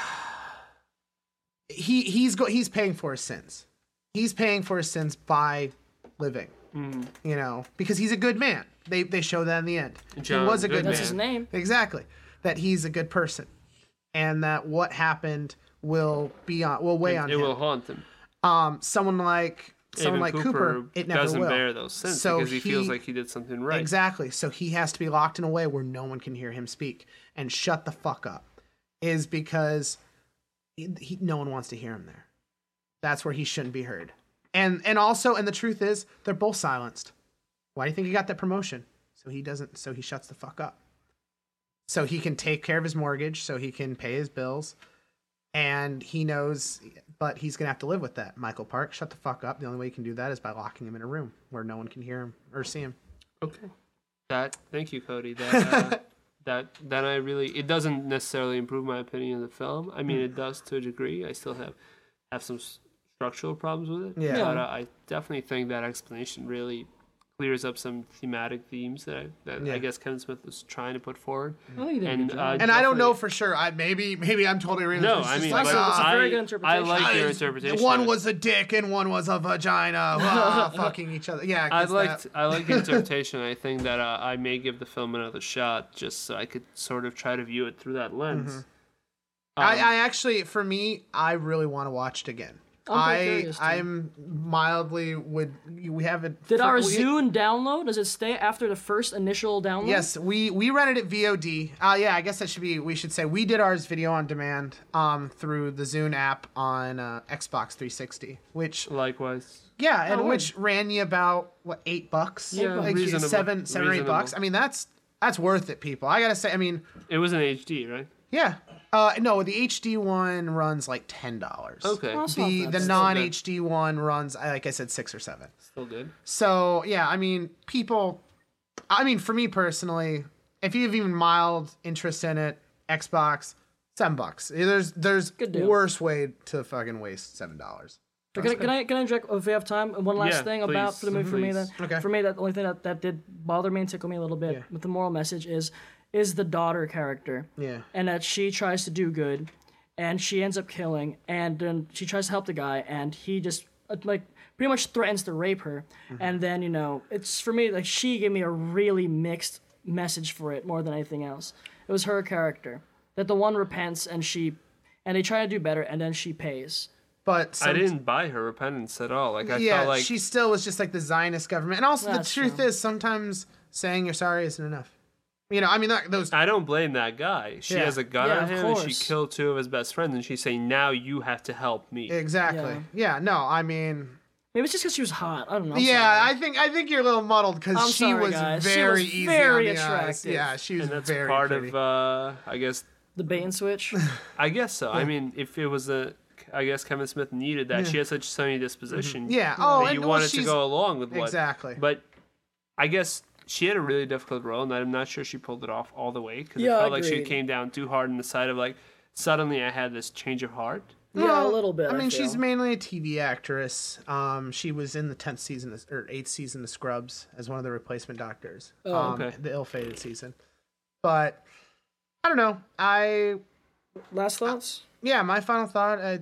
he he's go he's paying for his sins. He's paying for his sins by living. Mm. You know, because he's a good man. They they show that in the end. John he was a good Goodman. That's his man. name. Exactly. That he's a good person, and that what happened will be on will weigh It, on it him. will haunt him. Um, someone like someone Abin like Cooper, it never doesn't will. bear those sins So because he, feels like he did something right. Exactly. So he has to be locked in a way where no one can hear him speak and shut the fuck up. Is because he, he, no one wants to hear him there. That's where he shouldn't be heard. And and also, and the truth is, they're both silenced. Why do you think he got that promotion? So he doesn't. So he shuts the fuck up. So he can take care of his mortgage. So he can pay his bills. And he knows but he's gonna have to live with that. Michael Park, shut the fuck up. The only way you can do that is by locking him in a room where no one can hear him or see him. Okay. That thank you, Cody. That uh, that that I really it doesn't necessarily improve my opinion of the film. I mean, it does to a degree. I still have have some structural problems with it. Yeah. But uh, I definitely think that explanation really clears up some thematic themes that I, that Yeah. I guess Kevin Smith was trying to put forward. I think he did And uh. And I don't know for sure. I maybe maybe I'm totally reading. No. It's I mean, like, but That's a ah, very I, good I like your interpretation. One was a dick and one was a vagina. Ah, fucking each other. Yeah, I 'cause liked that- I like the interpretation. I think that uh, I may give the film another shot, just so I could sort of try to view it through that lens. Um, I, I actually, for me, I really want to watch it again. I'm I curious, too. I'm mildly would we haven't Did our we- Zune download? Does it stay after the first initial download? Yes, we we rented it at VOD. Uh yeah, I guess that should be we should say we did ours video on demand um through the Zune app on uh, Xbox 360, which likewise. yeah, and Oh, which ran you about what 8 bucks? Yeah, like reasonable. 7 7 or 8 bucks. I mean, that's that's worth it, people. I got to say, I mean, It was an HD, right? yeah. Uh no, the HD one runs like $10. Okay, Well, The the non HD one runs like I said 6 or 7. still good. So yeah, I mean, people. I mean, for me personally, if you have even mild interest in it, Xbox, seven bucks. There's there's Good worse way to fucking waste seven dollars. But Can I, can I can I inject if we have time? One last Yeah, thing about for the movie for me then. Okay. For me, that the only thing that, that did bother me and tickle me a little bit Yeah. with the moral message is is the daughter character. Yeah. And that she tries to do good, and she ends up killing, and then she tries to help the guy, and he just uh, like pretty much threatens to rape her, and then you know it's for me like she gave me a really mixed message for it more than anything else. It was her character that the one repents and she, and they try to do better, and then she pays. But I didn't buy her repentance at all. Like I yeah, felt like she still was just like the Zionist government. And also, That's the truth true. is, sometimes saying you're sorry isn't enough. You know, I mean, that, those. I don't blame that guy. She Yeah. has a gun Yeah, on him, and she killed two of his best friends, and she's saying, "Now you have to help me." Exactly. Yeah. No, I mean, Maybe it's just because she was hot. I don't know. I'm yeah, sorry. I think I think you're a little muddled because she sorry, was very easy very on the eyes. attractive. Yeah, she was and that's very part pretty. of, uh, I guess, the bait and switch. I guess so. I mean, if it was a, I guess Kevin Smith needed that. She has such sunny disposition. Yeah. Oh, that and you well, wanted to she's- go along with what. Exactly. But I guess she had a really difficult role, and I'm not sure she pulled it off all the way because Yeah, it felt like she came down too hard on the side of like, suddenly I had this change of heart. yeah, a little bit. I mean, she's mainly a TV actress. Um, she was in the tenth season of- or eighth season of Scrubs as one of the replacement doctors. Oh, um, okay. The ill-fated season. But I don't know. I last thoughts. yeah. My final thought: uh,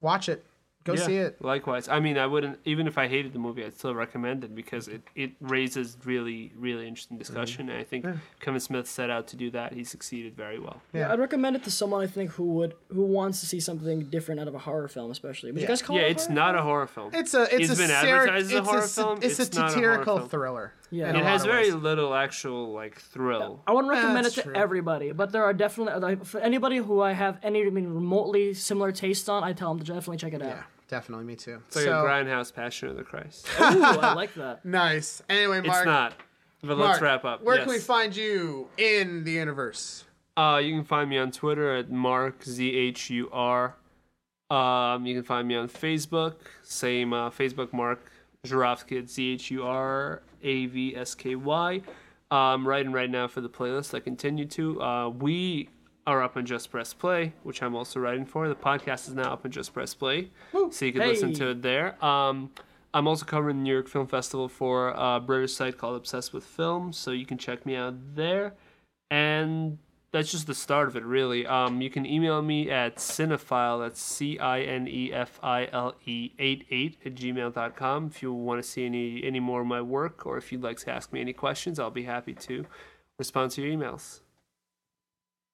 watch it. Go Yeah, see it. Likewise. I mean, I wouldn't even if I hated the movie, I'd still recommend it because it, it raises really really interesting mm-hmm. discussion. And I think Kevin Smith set out to do that. He succeeded very well. Yeah. Yeah. I'd recommend it to someone I think who would who wants to see something different out of a horror film, especially. Would you Yeah. guys call Yeah, it? a it's horror not a horror film. It's a it's It's a been satir- advertised as a it's horror sa- film. It's, It's a not a horror satirical thriller. Yeah. in it has very ways. little actual like thrill. I wouldn't recommend That's it to true. everybody, but there are definitely like, for anybody who I have any I mean, remotely similar taste on. I tell them to definitely check it out. Yeah, definitely. Me too. It's like so a grindhouse Passion of the Christ. Ooh, I like that. nice. Anyway, Mark. it's not. But Mark, let's wrap up. Where Yes. can we find you in the universe? Uh, you can find me on Twitter at Mark Z H U R. Um, you can find me on Facebook. Same uh, Facebook Mark Zhuravsky at Z H U R A V S K Y. I'm writing right now for the playlist. I continue to. Uh, we are up on Just Press Play, which I'm also writing for. The podcast is now up on Just Press Play, so you can listen to it there. Um, I'm also covering the New York Film Festival for a British site called Obsessed with Film, so you can check me out there. And that's just the start of it, really. Um, you can email me at cinephile, that's C I N E F I L E 88 at gmail.com if you want to see any, any more of my work or if you'd like to ask me any questions. I'll be happy to respond to your emails.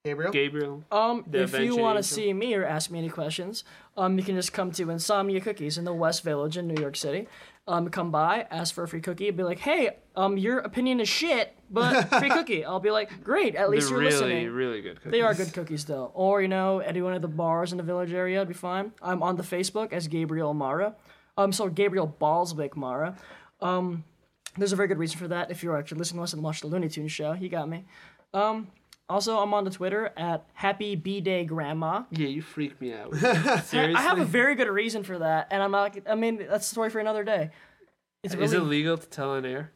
Gabriel. Gabriel. Um, The if you want to see me or ask me any questions, um, you can just come to Insomnia Cookies in the West Village in New York City. Um, come by, ask for a free cookie, be like, "Hey, um, your opinion is shit, but free cookie." I'll be like, "Great, at least They're you're really, listening." really good cookies. They are good cookies, though. Or you know, any one of the bars in the village area would be fine. I'm on the Facebook as Gabriel Mara. Um, so Gabriel Ballswick Mara. Um, there's a very good reason for that. If you're actually listening to us and watch the Looney Tunes show, you got me. Um, Also, I'm on the Twitter at Happy B Day Grandma. Yeah, you freak me out. Seriously? I have a very good reason for that, and I'm not. I mean, that's a story for another day. It's Is it legal to tell on air?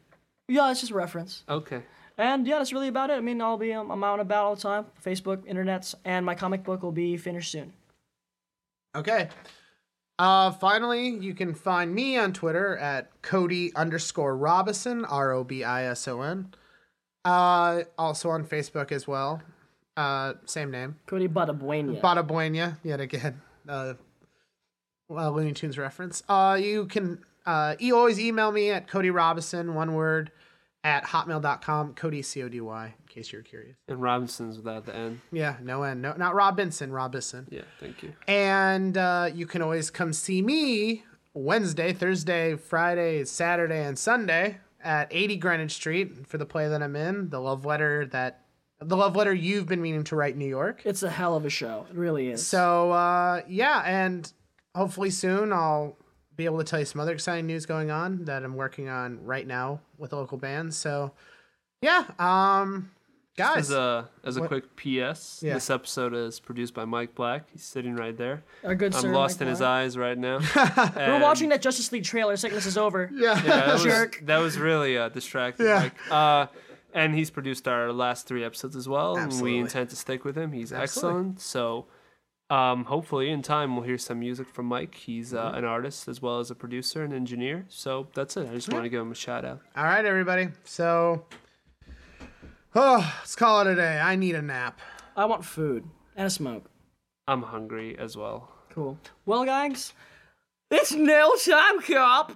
yeah, it's just a reference. Okay. And yeah, that's really about it. I mean, I'll be um, I'm out and about all the time. Facebook, internets, and my comic book will be finished soon. Okay. Uh, finally, you can find me on Twitter at Cody underscore Robison, R O B I S O N. Uh, also on Facebook as well. Uh, same name. Cody Badabuena. Bada Buena, yet again. Uh, well, Looney Tunes reference. Uh, you can uh, you always email me at Cody Robison, one word, at hotmail.com. Cody C O D Y, in case you're curious. And Robinson's without the N. Yeah, no end. No, not Robinson, Robinson. Yeah, thank you. And uh, you can always come see me Wednesday, Thursday, Friday, Saturday, and Sunday at 80 Greenwich Street for the play that I'm in, the love letter that the love letter you've been meaning to write New York. It's a hell of a show. It really is. So uh, yeah, and hopefully soon I'll be able to tell you some other exciting news going on that I'm working on right now with a local band. So yeah, um, guys, As a as a What- quick PS, Yeah. this episode is produced by Mike Black. He's sitting right there. Our good I'm sir. lost Mike in his eyes right now. We're watching that Justice League trailer. Sickness is over. yeah, Yeah, that was, Jerk. that was really uh, distracting. Yeah. Mike. Uh, and he's produced our last three episodes as well, Absolutely. and we intend to stick with him. He's Absolutely. excellent. So, um, hopefully, in time, we'll hear some music from Mike. He's uh, Mm-hmm. an artist as well as a producer and engineer. So that's it. I just want to give him a shout out. All right, everybody. So, oh, let's call it a day. I need a nap. I want food and a smoke. I'm hungry as well. Cool. Well, guys, it's nail time, cop.